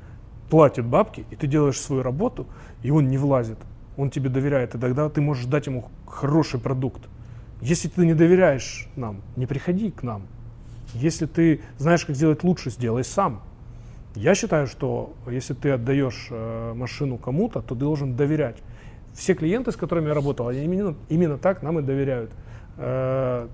платит бабки, и ты делаешь свою работу, и он не влазит. Он тебе доверяет, и тогда ты можешь дать ему хороший продукт. Если ты не доверяешь нам, не приходи к нам. Если ты знаешь, как сделать лучше, сделай сам. Я считаю, что если ты отдаешь э, машину кому-то, то ты должен доверять. Все клиенты, с которыми я работал, они именно, именно так нам и доверяют. Э,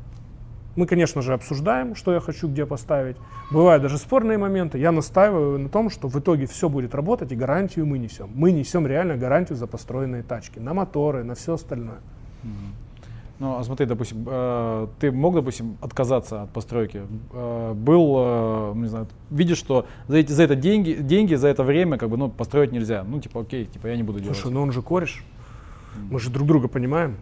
мы, конечно же, обсуждаем, что я хочу где поставить. Бывают даже спорные моменты. Я настаиваю на том, что в итоге все будет работать, и гарантию мы несем. Мы несем реально гарантию за построенные тачки, на моторы, на все остальное. Ну, а смотри, допустим, э, ты мог, допустим, отказаться от постройки? Э, был, э, не знаю, видишь, что за, эти, за это деньги, деньги, за это время, как бы, ну, построить нельзя. Ну, типа, окей, типа, я не буду делать. Слушай, ну он же кореш. Мы же друг друга понимаем.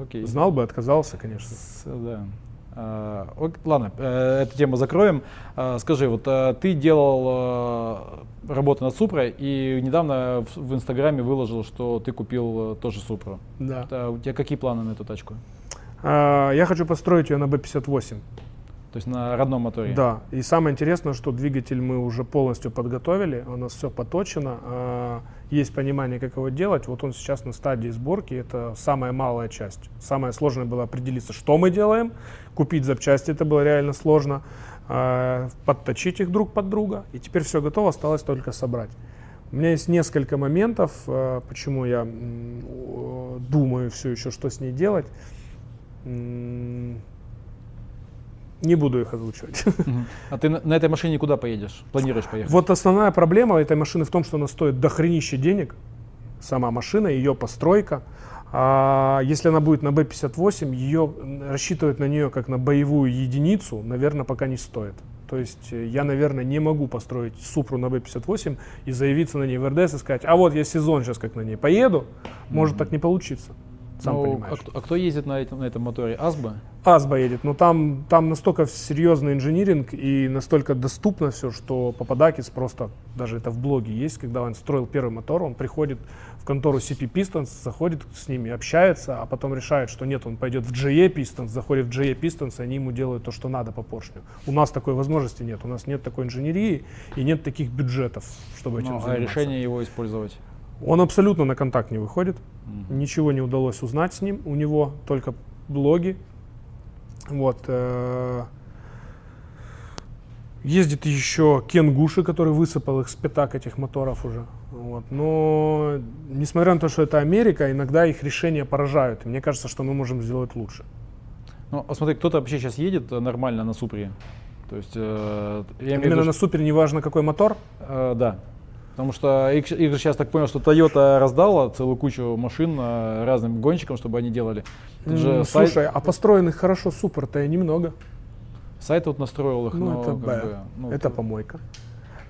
Окей. Знал бы, отказался, конечно. С- да. А, ладно, э, эту тему закроем. А, скажи, вот а, ты делал э, работу над Супрой и недавно в, в Инстаграме выложил, что ты купил э, тоже Супру. Да. А у тебя какие планы на эту тачку? А, я хочу построить ее на B58. То есть на родном моторе? Да. И самое интересное, что двигатель мы уже полностью подготовили, у нас все поточено, а, есть понимание, как его делать. Вот он сейчас на стадии сборки, это самая малая часть. Самое сложное было определиться, что мы делаем, купить запчасти, это было реально сложно, а, подточить их друг под друга, и теперь все готово, осталось только собрать. У меня есть несколько моментов, а, почему я думаю все еще, что с ней делать. Не буду их озвучивать. А ты на, на этой машине куда поедешь? Планируешь поехать? Вот основная проблема этой машины в том, что она стоит дохренище денег, сама машина, ее постройка. А если она будет на B58, ее рассчитывать на нее как на боевую единицу, наверное, пока не стоит. То есть э, я, наверное, не могу построить Супру на B58 и заявиться на ней в РДС и сказать, а вот я сезон сейчас как на ней поеду, может так не получиться. Сам Ну, понимаешь. а, кто, а кто ездит на этом, на этом моторе? Асба? Асба едет, но там, там настолько серьезный инжиниринг и настолько доступно все, что Пападакис просто, даже это в блоге есть, когда он строил первый мотор, он приходит в контору CP Pistons, заходит с ними, общается, а потом решает, что нет, он пойдет в GE Pistons, заходит в GE Pistons, и они ему делают то, что надо по поршню. У нас такой возможности нет, у нас нет такой инженерии и нет таких бюджетов, чтобы этим Ну, а заниматься. решение его использовать? Он абсолютно на контакт не выходит. Ничего не удалось узнать с ним. У него только блоги. Вот. э, Ездит еще Кен Гуши, который высыпал их с пятак этих моторов уже. Вот. Но несмотря на то, что это Америка, иногда их решения поражают. И мне кажется, что мы можем сделать лучше. Ну, а смотри, кто-то вообще сейчас едет э, нормально на Супре? То есть, э, я Именно виду, на супер, неважно какой мотор. Э, да. Потому что их, их же сейчас так понял, что Toyota раздала целую кучу машин э, разным гонщикам, чтобы они делали. Тут же М, сайт, Слушай, а построенных хорошо супер-то и немного. сайт вот настроил их, Ну, но это как бы, ну, это помойка.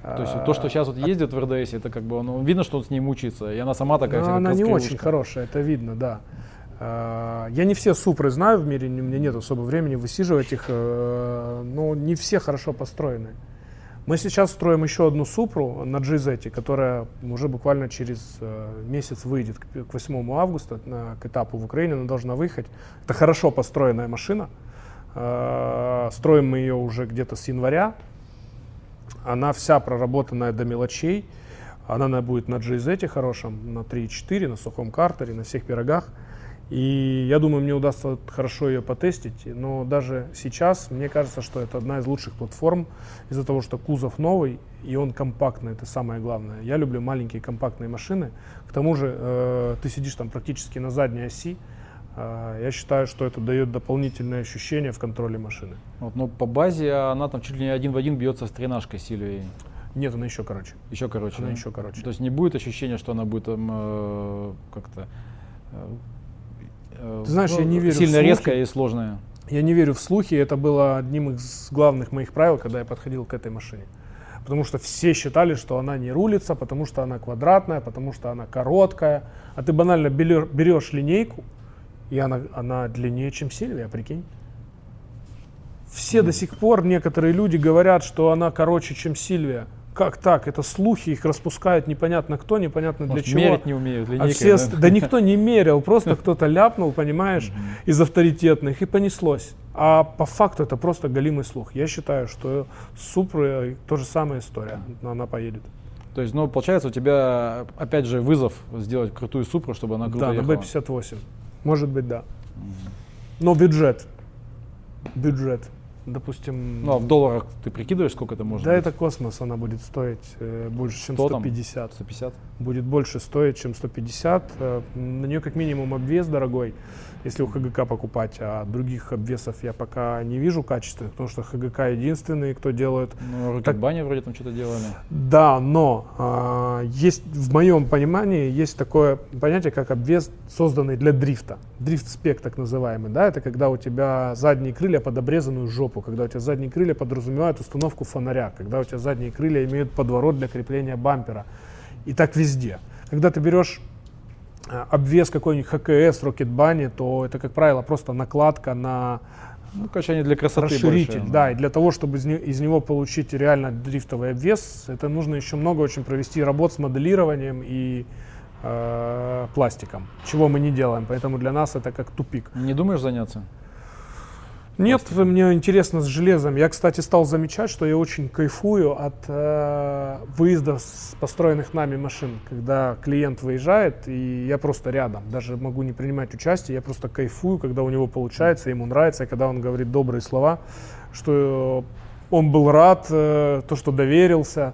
То есть то, что сейчас вот ездит в РДС, это как бы, ну, видно, что он с ней мучается, и она сама такая Ну, вся она не очень хорошая, это видно, да. А, Я не все супры знаю в мире, у меня нет особо времени высиживать их, э, но не все хорошо построены. Мы сейчас строим еще одну супру на GZ, которая уже буквально через э, месяц выйдет к к 8 августа на, к этапу в Украине, она должна выехать. Это хорошо построенная машина. Э, Строим мы ее уже где-то с января. Она вся проработанная до мелочей. Она на- будет на GZ хорошем, на 3.4, на сухом картере, на всех пирогах. И я думаю, мне удастся хорошо ее потестить. Но даже сейчас мне кажется, что это одна из лучших платформ из-за того, что кузов новый и он компактный. Это самое главное. Я люблю маленькие компактные машины. К тому же э, ты сидишь там практически на задней оси. Э, я считаю, что это дает дополнительное ощущение в контроле машины. Вот, но по базе она там чуть ли не один в один бьется с тренажкой Сильвией. Нет, она еще короче. Еще короче. Она да? еще короче. То есть не будет ощущения, что она будет там э, как-то э, Ты знаешь, я не верю сильно резкая и сложная. Я не верю в слухи, это было одним из главных моих правил, когда я подходил к этой машине. Потому что все считали, что она не рулится, потому что она квадратная, потому что она короткая. А ты банально берешь линейку, и она, она длиннее, чем Сильвия, прикинь. Все до сих пор некоторые люди говорят, что она короче, чем Сильвия. Как так? Это слухи, их распускает непонятно кто, непонятно для Может, чего. мерить не умеют А линейкой, все, да? да никто не мерил, просто [laughs] кто-то ляпнул, понимаешь, из авторитетных, и понеслось. А по факту это просто галимый слух. Я считаю, что с Супрой то же самая история, но она поедет. То есть, ну, получается, у тебя, опять же, вызов сделать крутую супру, чтобы она круто Да, на ехала. B58. Может быть, да. Но бюджет. бюджет. Допустим, Ну, а в долларах ты прикидываешь, сколько это может да быть? это космос, она будет стоить э, больше, чем 100 там? 150. 150? Будет больше стоить, чем 150. Э, на нее как минимум обвес дорогой, если у ХГК покупать, а других обвесов я пока не вижу качественных, потому что ХГК единственные, кто делают Ну, Рокетбани вроде там что-то делали. Да, но а, есть в моем понимании есть такое понятие, как обвес, созданный для дрифта. Дрифт-спек так называемый, да, это когда у тебя задние крылья под обрезанную жопу, когда у тебя задние крылья подразумевают установку фонаря, когда у тебя задние крылья имеют подворот для крепления бампера. И так везде. Когда ты берешь обвес какой-нибудь ХКС, Rocket Bunny, то это, как правило, просто накладка на Ну, они для красоты расширитель, больше. да, и для того, чтобы из, не- из него получить реально дрифтовый обвес, это нужно еще много очень провести работ с моделированием и э, пластиком, чего мы не делаем, поэтому для нас это как тупик. Не думаешь заняться? Нет, мне интересно с железом. Я, кстати, стал замечать, что я очень кайфую от э, выезда с построенных нами машин, когда клиент выезжает, и я просто рядом, даже могу не принимать участие, я просто кайфую, когда у него получается, ему нравится, и когда он говорит добрые слова, что он был рад, э, то, что доверился.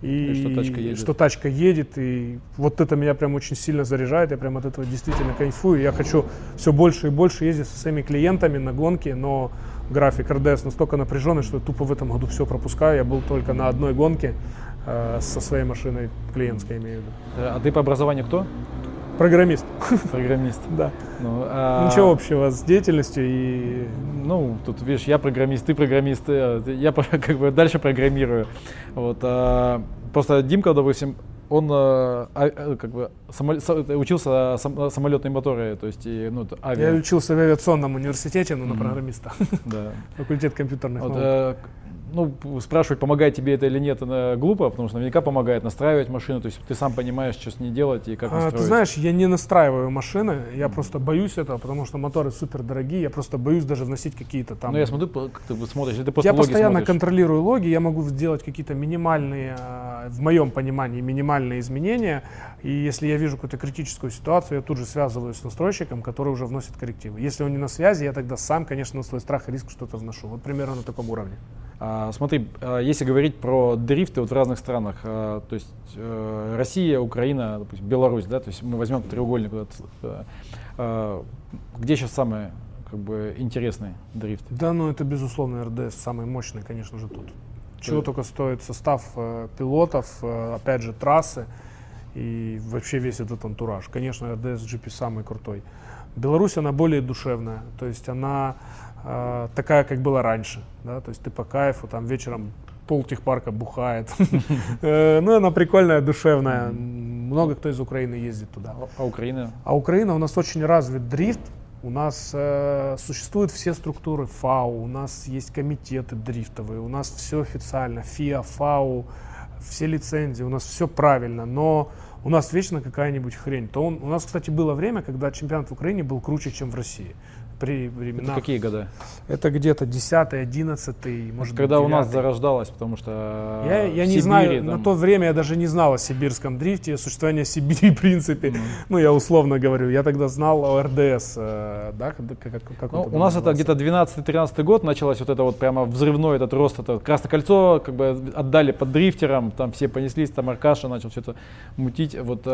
И, И что тачка едет. что тачка едет, и вот это меня прям очень сильно заряжает, я прям от этого действительно кайфую. Я хочу все больше и больше ездить со своими клиентами на гонки, но график РДС настолько напряженный, что я тупо в этом году все пропускаю. Я был только на одной гонке э, со своей машиной клиентской, имею в виду. Э, А ты по образованию кто? Программист, Программист. да. Ну, а- Ничего общего с деятельностью и Ну, тут, видишь, я программист, ты программист, э, я [laughs] как бы дальше программирую. Вот, а, просто Димка, допустим, он э, а- э, как бы самоле- са- учился сам- самолетные моторы, то есть и, ну, это я авиа. учился в авиационном университете, но на Мгм. программиста. Да. [laughs] Факультет компьютерных Вот, наук. э, ну, спрашивать, помогает тебе это или нет, это глупо, потому что наверняка помогает настраивать машину, то есть ты сам понимаешь, что с ней делать и как А, настроить. ты знаешь, я не настраиваю машины, я просто боюсь этого, потому что моторы супер дорогие, я просто боюсь даже вносить какие-то там. Ну, я смотрю, как ты смотришь, ты просто Я постоянно смотришь. контролирую логи, я могу сделать какие-то минимальные, а, в моем понимании, минимальные изменения. И если я вижу какую-то критическую ситуацию, я тут же связываюсь с настройщиком, который уже вносит коррективы. Если он не на связи, я тогда сам, конечно, на свой страх и риск что-то вношу. Вот примерно на таком уровне. А, смотри, а, если говорить про дрифты вот в разных странах, а, то есть э, Россия, Украина, допустим, Беларусь, да, то есть мы возьмем треугольник, вот э, а, где сейчас самый как бы интересный дрифт? Да, ну это безусловно РДС самый мощный, конечно же, тут. Чего только стоит состав э, пилотов, э, опять же, трассы и вообще весь этот антураж. Конечно, РДС GP самый крутой. Беларусь, она более душевная, то есть она э, такая, как была раньше, да, то есть ты по кайфу, там вечером пол техпарка бухает. [laughs] Э, Ну, она прикольная, душевная. Много кто из Украины ездит туда. А, а Украина? А Украина у нас очень развит дрифт. У нас э, существуют все структуры ФАУ, у нас есть комитеты дрифтовые, у нас все официально, ФИА, ФАУ, все лицензии, у нас все правильно, но у нас вечно какая-нибудь хрень. То он, у нас, кстати, было время, когда чемпионат в Украине был круче, чем в России. При Это временах. какие года? Это где-то 10 11 может Когда быть, у нас 9-й. зарождалась, потому что Я, в я не Сибири знаю, там- на то время я даже не знал о сибирском дрифте, о существовании Сибири [laughs] в принципе. Ну, я условно говорю, я тогда знал о РДС, э, да, как, как, как Ну, у нас это назывался? где-то 12-13 год началось вот это вот прямо взрывной этот рост, это Красное кольцо как бы отдали под дрифтерам, там все понеслись, там Аркаша начал все это мутить, вот, э,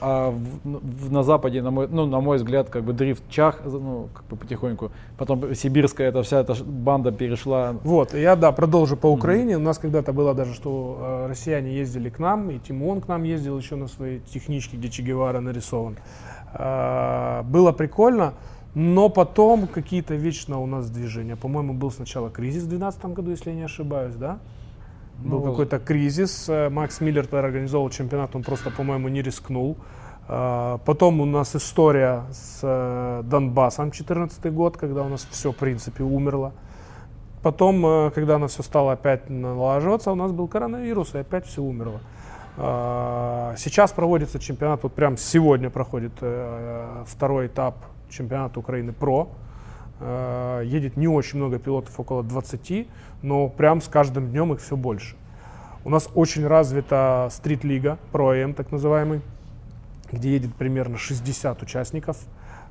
а в- в- на Западе, на мой, ну, на мой взгляд, как бы дрифт чах, ну, бы потихоньку, потом сибирская эта вся эта банда перешла, Вот, я, да, продолжу по Украине. У нас когда-то было даже, что э, россияне ездили к нам, и Тимон к нам ездил еще на своей техничке, где Че Гевара нарисован. Э, было прикольно, но потом какие-то вечно у нас движения. По-моему, был сначала кризис в 2012 году, если я не ошибаюсь, да? Был Ну, какой-то кризис. э, Макс Миллер тогда организовал чемпионат, он просто, по-моему, не рискнул. А, Потом у нас история с э, Донбассом 14 год, когда у нас все, в принципе, умерло. Потом, э, когда оно все стало опять налаживаться, у нас был коронавирус, и опять все умерло. А, Сейчас проводится чемпионат, вот прям сегодня проходит э, второй этап чемпионата Украины ПРО. Едет не очень много пилотов, около 20, но прям с каждым днем их все больше. У нас очень развита стрит-лига, ПРО-АМ так называемый, где едет примерно 60 участников.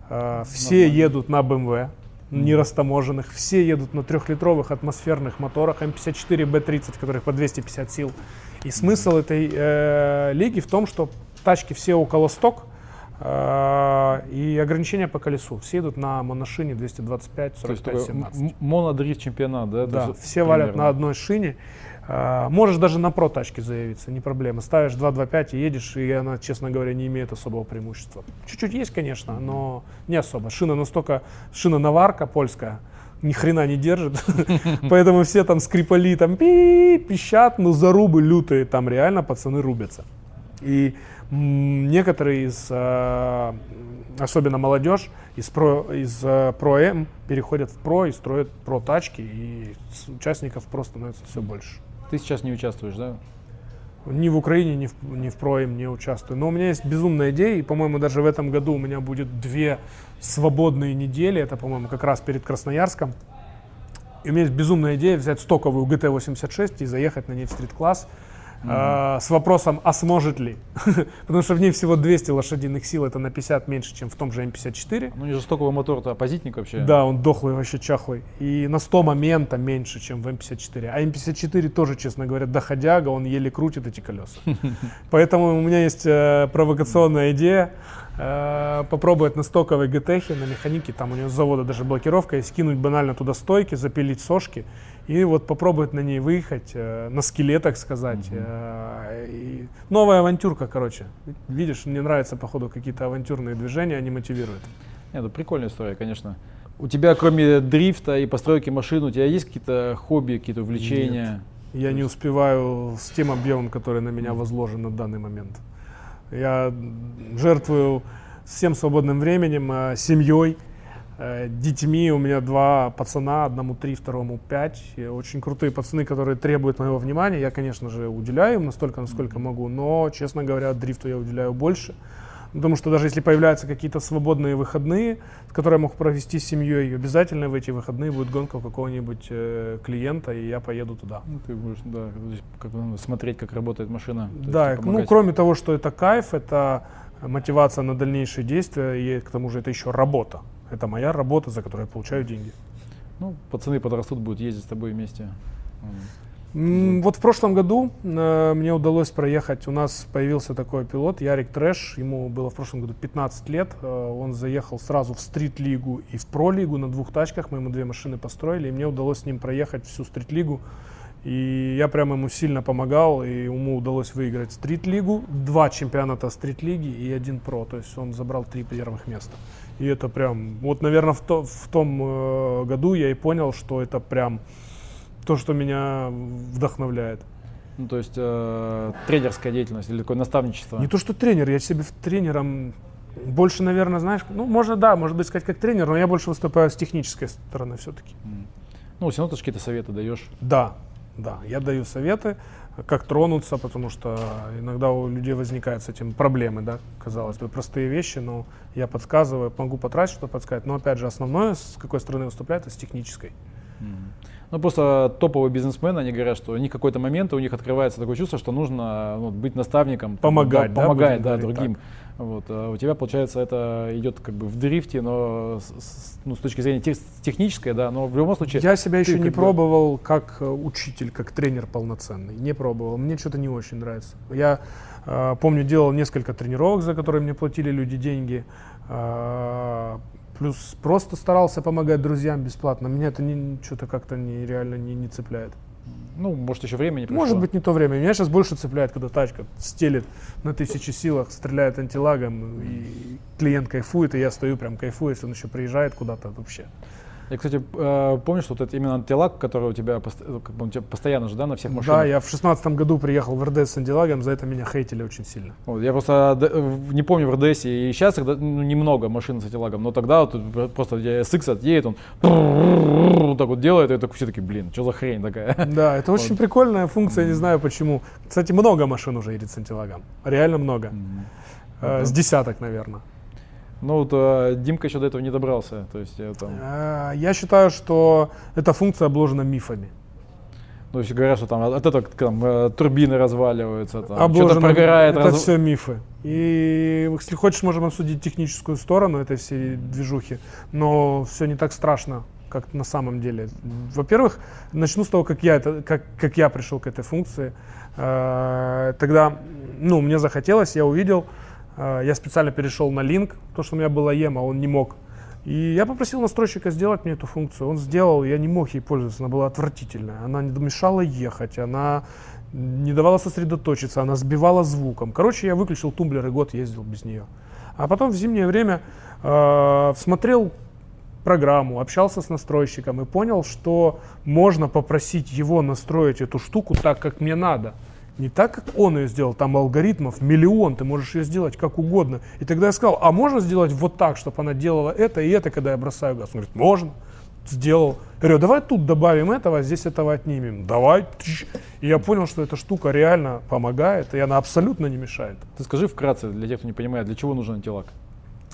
Э, Все Нормально. едут на БМВ, не растаможенных. Все едут на трехлитровых атмосферных моторах М54 Б30, которых по 250 сил. И смысл этой э, лиги в том, что тачки все около сток, э, и ограничения по колесу. Все идут на моношине 225, 45, 17. Монодрифт чемпионат, да? Да, все примерно. валят на одной шине. Uh, можешь даже на про тачке заявиться, не проблема. Ставишь 2.25 и едешь, и она, честно говоря, не имеет особого преимущества. Чуть-чуть есть, конечно, но не особо. Шина настолько, шина наварка польская, ни хрена не держит. [laughs] Поэтому все там скрипали, там пи пищат, но зарубы лютые, там реально пацаны рубятся. И некоторые из, а, особенно молодежь, из про, из а, про М переходят в про и строят про тачки, и участников просто становится все больше. Ты сейчас не участвуешь, да? Ни в Украине, ни в, ни в Проем не участвую. Но у меня есть безумная идея, и, по-моему, даже в этом году у меня будет две свободные недели. Это, по-моему, как раз перед Красноярском. И у меня есть безумная идея взять стоковую GT86 и заехать на ней в стрит-класс mm-hmm. с вопросом, а сможет ли? [laughs] Потому что в ней всего 200 лошадиных сил, это на 50 меньше, чем в том же М54. Ну, не жестоковый мотор-то оппозитник вообще. Да, он дохлый, вообще чахлый. И на 100 момента меньше, чем в М54. А М54 тоже, честно говоря, доходяга, он еле крутит эти колеса. [laughs] Поэтому у меня есть э, провокационная идея э, попробовать на стоковой GT, на механике, там у него с завода даже блокировка, и скинуть банально туда стойки, запилить сошки, и вот попробовать на ней выехать, э, на скеле, так сказать. Угу. Э, и новая авантюрка, короче. Видишь, мне нравятся, походу, какие-то авантюрные движения, они мотивируют. Нет, это прикольная история, конечно. У тебя, кроме дрифта и постройки машин, у тебя есть какие-то хобби, какие-то увлечения? Нет, я не успеваю с тем объемом, который на меня возложен на данный момент. Я жертвую всем свободным временем, э, семьей, детьми. У меня два пацана, одному три, второму пять. Очень крутые пацаны, которые требуют моего внимания. Я, конечно же, уделяю им настолько, насколько могу, но, честно говоря, дрифту я уделяю больше. Потому что даже если появляются какие-то свободные выходные, которые я мог провести с семьей, обязательно в эти выходные будет гонка у какого-нибудь э, клиента, и я поеду туда. Ну, ты будешь, да, как, смотреть, как работает машина. Да, ну, кроме того, что это кайф, это мотивация на дальнейшие действия, и к тому же это еще работа. Это моя работа, за которую я получаю деньги. Ну, пацаны подрастут, будут ездить с тобой вместе. Вот в прошлом году э, мне удалось проехать, у нас появился такой пилот, Ярик Трэш, ему было в прошлом году 15 лет, э, он заехал сразу в стрит-лигу и в про-лигу на двух тачках, мы ему две машины построили, и мне удалось с ним проехать всю стрит-лигу, и я прямо ему сильно помогал, и ему удалось выиграть стрит-лигу, два чемпионата стрит-лиги и один про, то есть он забрал три первых места. И это прям, вот, наверное, в, то, в том э, году я и понял, что это прям то, что меня вдохновляет. Ну, то есть э, тренерская деятельность или такое наставничество? Не то, что тренер, я себе тренером больше, наверное, знаешь, ну, можно, да, может быть, сказать, как тренер, но я больше выступаю с технической стороны все-таки. Mm. Ну, все равно ты какие-то советы даешь. Да, да, я даю советы как тронуться, потому что иногда у людей возникают с этим проблемы, да, казалось бы, простые вещи, но я подсказываю, могу потратить, что подсказать, но опять же основное, с какой стороны выступляет, это с технической. Ну, просто топовые бизнесмены, они говорят, что у них какой-то момент, у них открывается такое чувство, что нужно ну, быть наставником. Помогать, да, помогать, да, другим. Так. Вот, а у тебя, получается, это идет как бы в дрифте, но с, ну, с точки зрения тех, технической, да, но в любом случае... Я себя еще не бы... пробовал как э, учитель, как тренер полноценный. Не пробовал. Мне что-то не очень нравится. Я э, помню, делал несколько тренировок, за которые мне платили люди деньги. Э, плюс просто старался помогать друзьям бесплатно. Меня это что-то как-то не, реально не, не цепляет. Ну, может, еще время не пришло. Может быть, не то время. Меня сейчас больше цепляет, когда тачка стелит на тысячи силах, стреляет антилагом, и клиент кайфует, и я стою прям кайфую, если он еще приезжает куда-то вообще. Я, кстати, э, помню, что вот это именно антилаг, который у тебя, ну, как бы, у тебя постоянно же, да, на всех машинах? Да, я в шестнадцатом году приехал в РДС с антилагом, за это меня хейтили очень сильно. Вот, я просто э, не помню в РДС, и сейчас ну, немного машин с антилагом, но тогда вот просто SX отъедет, он так вот делает, и так все таки блин, что за хрень такая? Да, это [laughs] очень прикольная функция, не знаю почему. Кстати, много машин уже едет с антилагом, реально много. Э, с десяток, наверное. Ну вот э, Димка еще до этого не добрался. То есть, я, там... Э, я считаю, что эта функция обложена мифами. Ну, есть говорят, что там от этого там, э, турбины разваливаются, там, А что-то прогорает. Это раз- все мифы. И если хочешь, можем обсудить техническую сторону этой всей движухи, но все не так страшно, как на самом деле. Во-первых, начну с того, как я, это, как, как я пришел к этой функции. Э, Тогда, ну, мне захотелось, я увидел, э, я специально перешел на линк, то, что у меня было ем, а он не мог. И я попросил настройщика сделать мне эту функцию. Он сделал, я не мог ей пользоваться, она была отвратительная. Она не мешала ехать, она не давала сосредоточиться, она сбивала звуком. Короче, я выключил тумблер и год ездил без нее. А потом в зимнее время э, смотрел программу, общался с настройщиком и понял, что можно попросить его настроить эту штуку так, как мне надо. Не так, как он ее сделал, там алгоритмов миллион, ты можешь ее сделать как угодно. И тогда я сказал, а можно сделать вот так, чтобы она делала это и это, когда я бросаю газ? Он говорит, можно. Сделал. Я говорю, давай тут добавим этого, а здесь этого отнимем. Давай. И я понял, что эта штука реально помогает, и она абсолютно не мешает. Ты скажи вкратце, для тех, кто не понимает, для чего нужен антилак?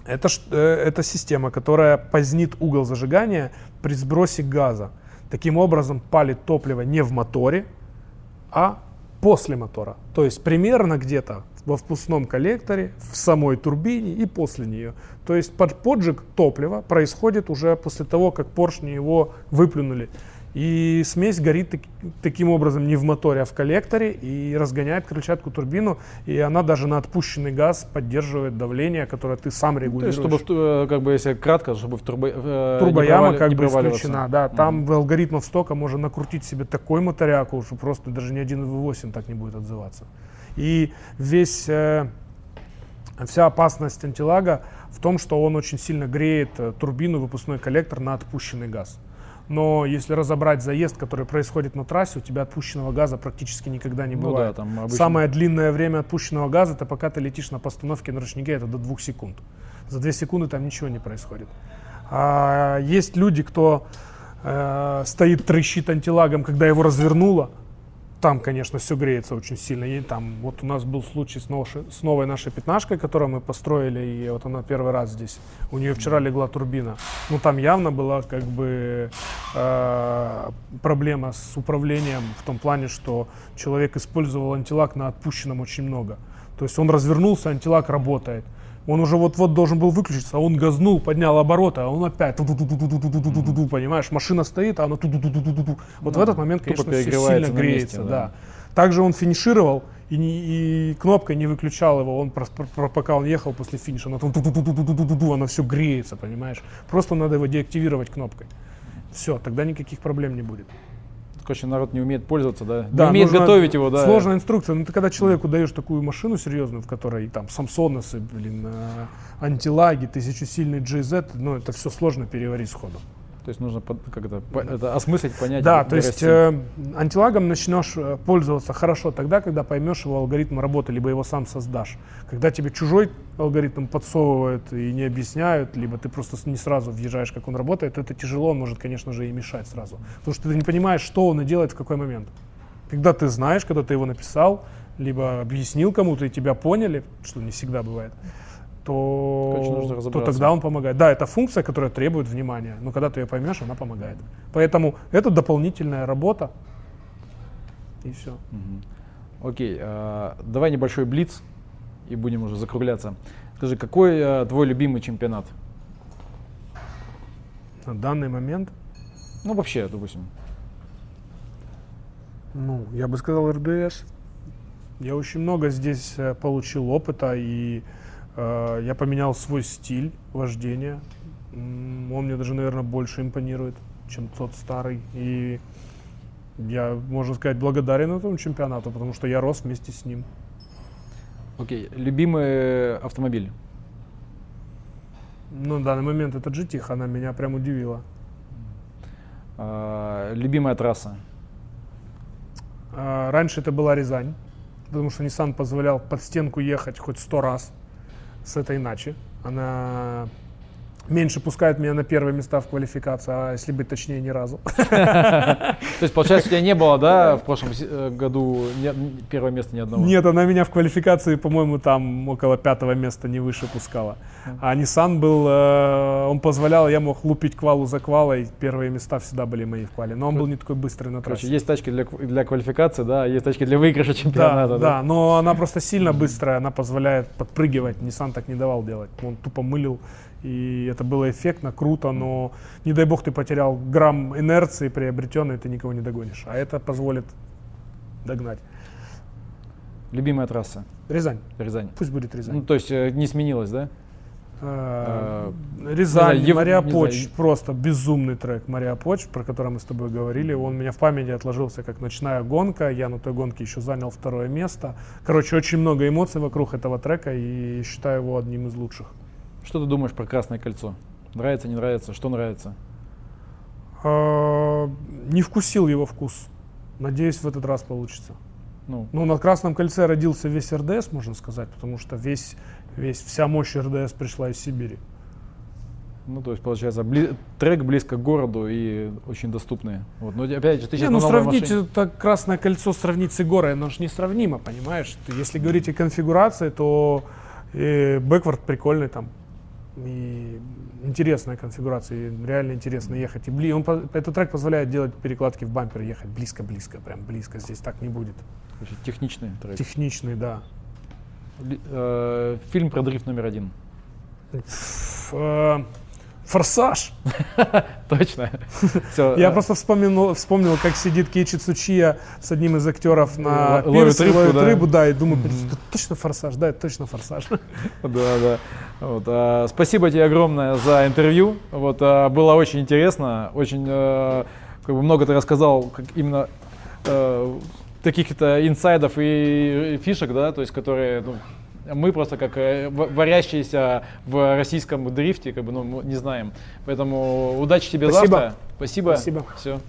Это, э, это система, которая позднит угол зажигания при сбросе газа. Таким образом, палит топливо не в моторе, а после мотора. То есть примерно где-то во впускном коллекторе, в самой турбине и после нее. То есть под поджиг топлива происходит уже после того, как поршни его выплюнули. И смесь горит так- таким образом не в моторе, а в коллекторе и разгоняет крыльчатку турбину. И она даже на отпущенный газ поддерживает давление, которое ты сам Ну, То регулируешь. есть, чтобы, э, как бы, если кратко, чтобы в турбо, э, не Турбояма провали- как не бы исключена, да. Там в алгоритмах стока можно накрутить себе такой моторяку, что просто даже ни один V8 так не будет отзываться. И весь, э, вся опасность антилага в том, что он очень сильно греет э, турбину, выпускной коллектор на отпущенный газ. Но если разобрать заезд, который происходит на трассе, у тебя отпущенного газа практически никогда не Ну да, бывает. там обычно- Самое длинное время отпущенного газа, это пока ты летишь на постановке на ручнике, это до двух секунд. За две секунды там ничего не происходит. А есть люди, кто э, стоит, трещит антилагом, когда его развернуло. Там, конечно, все греется очень сильно. И там, вот у нас был случай с, новши- с новой нашей пятнашкой, которую мы построили, и вот она первый раз здесь. У нее вчера легла турбина. Ну, там явно была как бы э, проблема с управлением в том плане, что человек использовал антилак на отпущенном очень много. То есть он развернулся, антилак работает. Он уже вот-вот должен был выключиться, а он газнул, поднял обороты, а он опять, понимаешь, машина стоит, а она Вот в этот момент, конечно, все сильно греется. Да. Также он финишировал, и, не, и кнопка не выключал его, он про, про, пока он ехал после финиша, она, ту -ту -ту -ту -ту -ту -ту -ту, она все греется, понимаешь? Просто надо его деактивировать кнопкой. Все, тогда никаких проблем не будет. Короче, народ не умеет пользоваться, да? Да, не умеет готовить его, да? Сложная инструкция. Ну, ты когда человеку даешь такую машину серьезную, в которой там Самсоносы, блин, э, антилаги, тысячусильный GZ, ну, это все сложно переварить сходу. То есть нужно под- как это, по- это осмыслить, понять. Да, то есть э, антилагом начнешь э, пользоваться хорошо тогда, когда поймешь его алгоритм работы, либо его сам создашь. Когда тебе чужой алгоритм подсовывают и не объясняют, либо ты просто не сразу въезжаешь, как он работает, это тяжело, он может, конечно же, и мешать сразу. Потому что ты не понимаешь, что он и делает в какой момент. Когда ты знаешь, когда ты его написал, либо объяснил кому-то и тебя поняли, что не всегда бывает, Короче, нужно то, то тогда он помогает. Да, это функция, которая требует внимания, но когда ты ее поймешь, она помогает. Поэтому это дополнительная работа. И все. Окей, а, давай небольшой блиц и будем уже закругляться. Скажи, какой а, твой любимый чемпионат? На данный момент, Ну, вообще, допустим. ну, я бы сказал РДС. Я очень много здесь э, получил опыта, и э, я поменял свой стиль вождения. Он мне даже, наверное, больше импонирует, чем тот старый. И я, можно сказать, благодарен этому чемпионату, потому что я рос вместе с ним. Окей, любимый автомобиль? Ну, на данный момент это GT, она меня прям удивила. А, любимая трасса? А, Раньше это была Рязань, потому что Nissan позволял под стенку ехать хоть сто раз. С это иначе. Она меньше пускают меня на первые места в квалификации, а если быть точнее, ни разу. [laughs] То есть, получается, у тебя не было, да, в прошлом э, году первого места ни одного? Нет, она меня в квалификации, по-моему, там около пятого места не выше пускала. А Nissan был, э, он позволял, я мог лупить квалу за квалой, первые места всегда были мои в квале, но он был не такой быстрый на трассе. Короче, есть тачки для, для квалификации, да, есть тачки для выигрыша чемпионата. Да, да, но она просто сильно быстрая, она позволяет подпрыгивать, Nissan так не давал делать, он тупо мылил и это было эффектно, круто, но не дай бог ты потерял грамм инерции приобретенной, ты никого не догонишь. А это позволит догнать. Любимая трасса? Рязань. Рязань. Пусть будет Рязань. Ну, то есть э, не сменилось, да? А, Рязань, знаю, Мариапоч, просто безумный трек Мариапоч, про который мы с тобой говорили. Он у меня в памяти отложился как ночная гонка. Я на той гонке еще занял второе место. Короче, очень много эмоций вокруг этого трека и считаю его одним из лучших. Что ты думаешь про Красное кольцо? Нравится, не нравится? Что нравится? А, не вкусил его вкус. Надеюсь, в этот раз получится. Ну. ну, на Красном кольце родился весь РДС, можно сказать, потому что весь, весь, вся мощь РДС пришла из Сибири. Ну, то есть, получается, бли... трек близко к городу и очень доступный. Вот. Но опять же, ты сейчас не, ну, сравнить это Красное кольцо сравнить с Игорой, оно же несравнимо, понимаешь? Ты, если говорить о конфигурации, то и бэквард прикольный там, и интересная конфигурация, и реально интересно ехать. И бли, он, этот трек позволяет делать перекладки в бампер, ехать близко-близко, прям близко, здесь так не будет. Техничный трек. Техничный, да. Э, фильм про дрифт номер один. Э, Форсаж. [laughs] Точно. [laughs] Я просто вспомнил, вспомнил, как сидит Кейчи Цучия с одним из актеров на пирсе, ловит рыбу, да, и думаю, точно Форсаж, да, это точно Форсаж. [laughs] Да, да. Вот, а, спасибо тебе огромное за интервью. Вот, а, было очень интересно, очень а, как бы много ты рассказал, как именно а, таких-то инсайдов и фишек, да, то есть которые ну, мы просто как э, варящиеся в российском дрифте, как бы, ну, не знаем. Поэтому удачи тебе Спасибо. завтра. Спасибо. Спасибо. Все.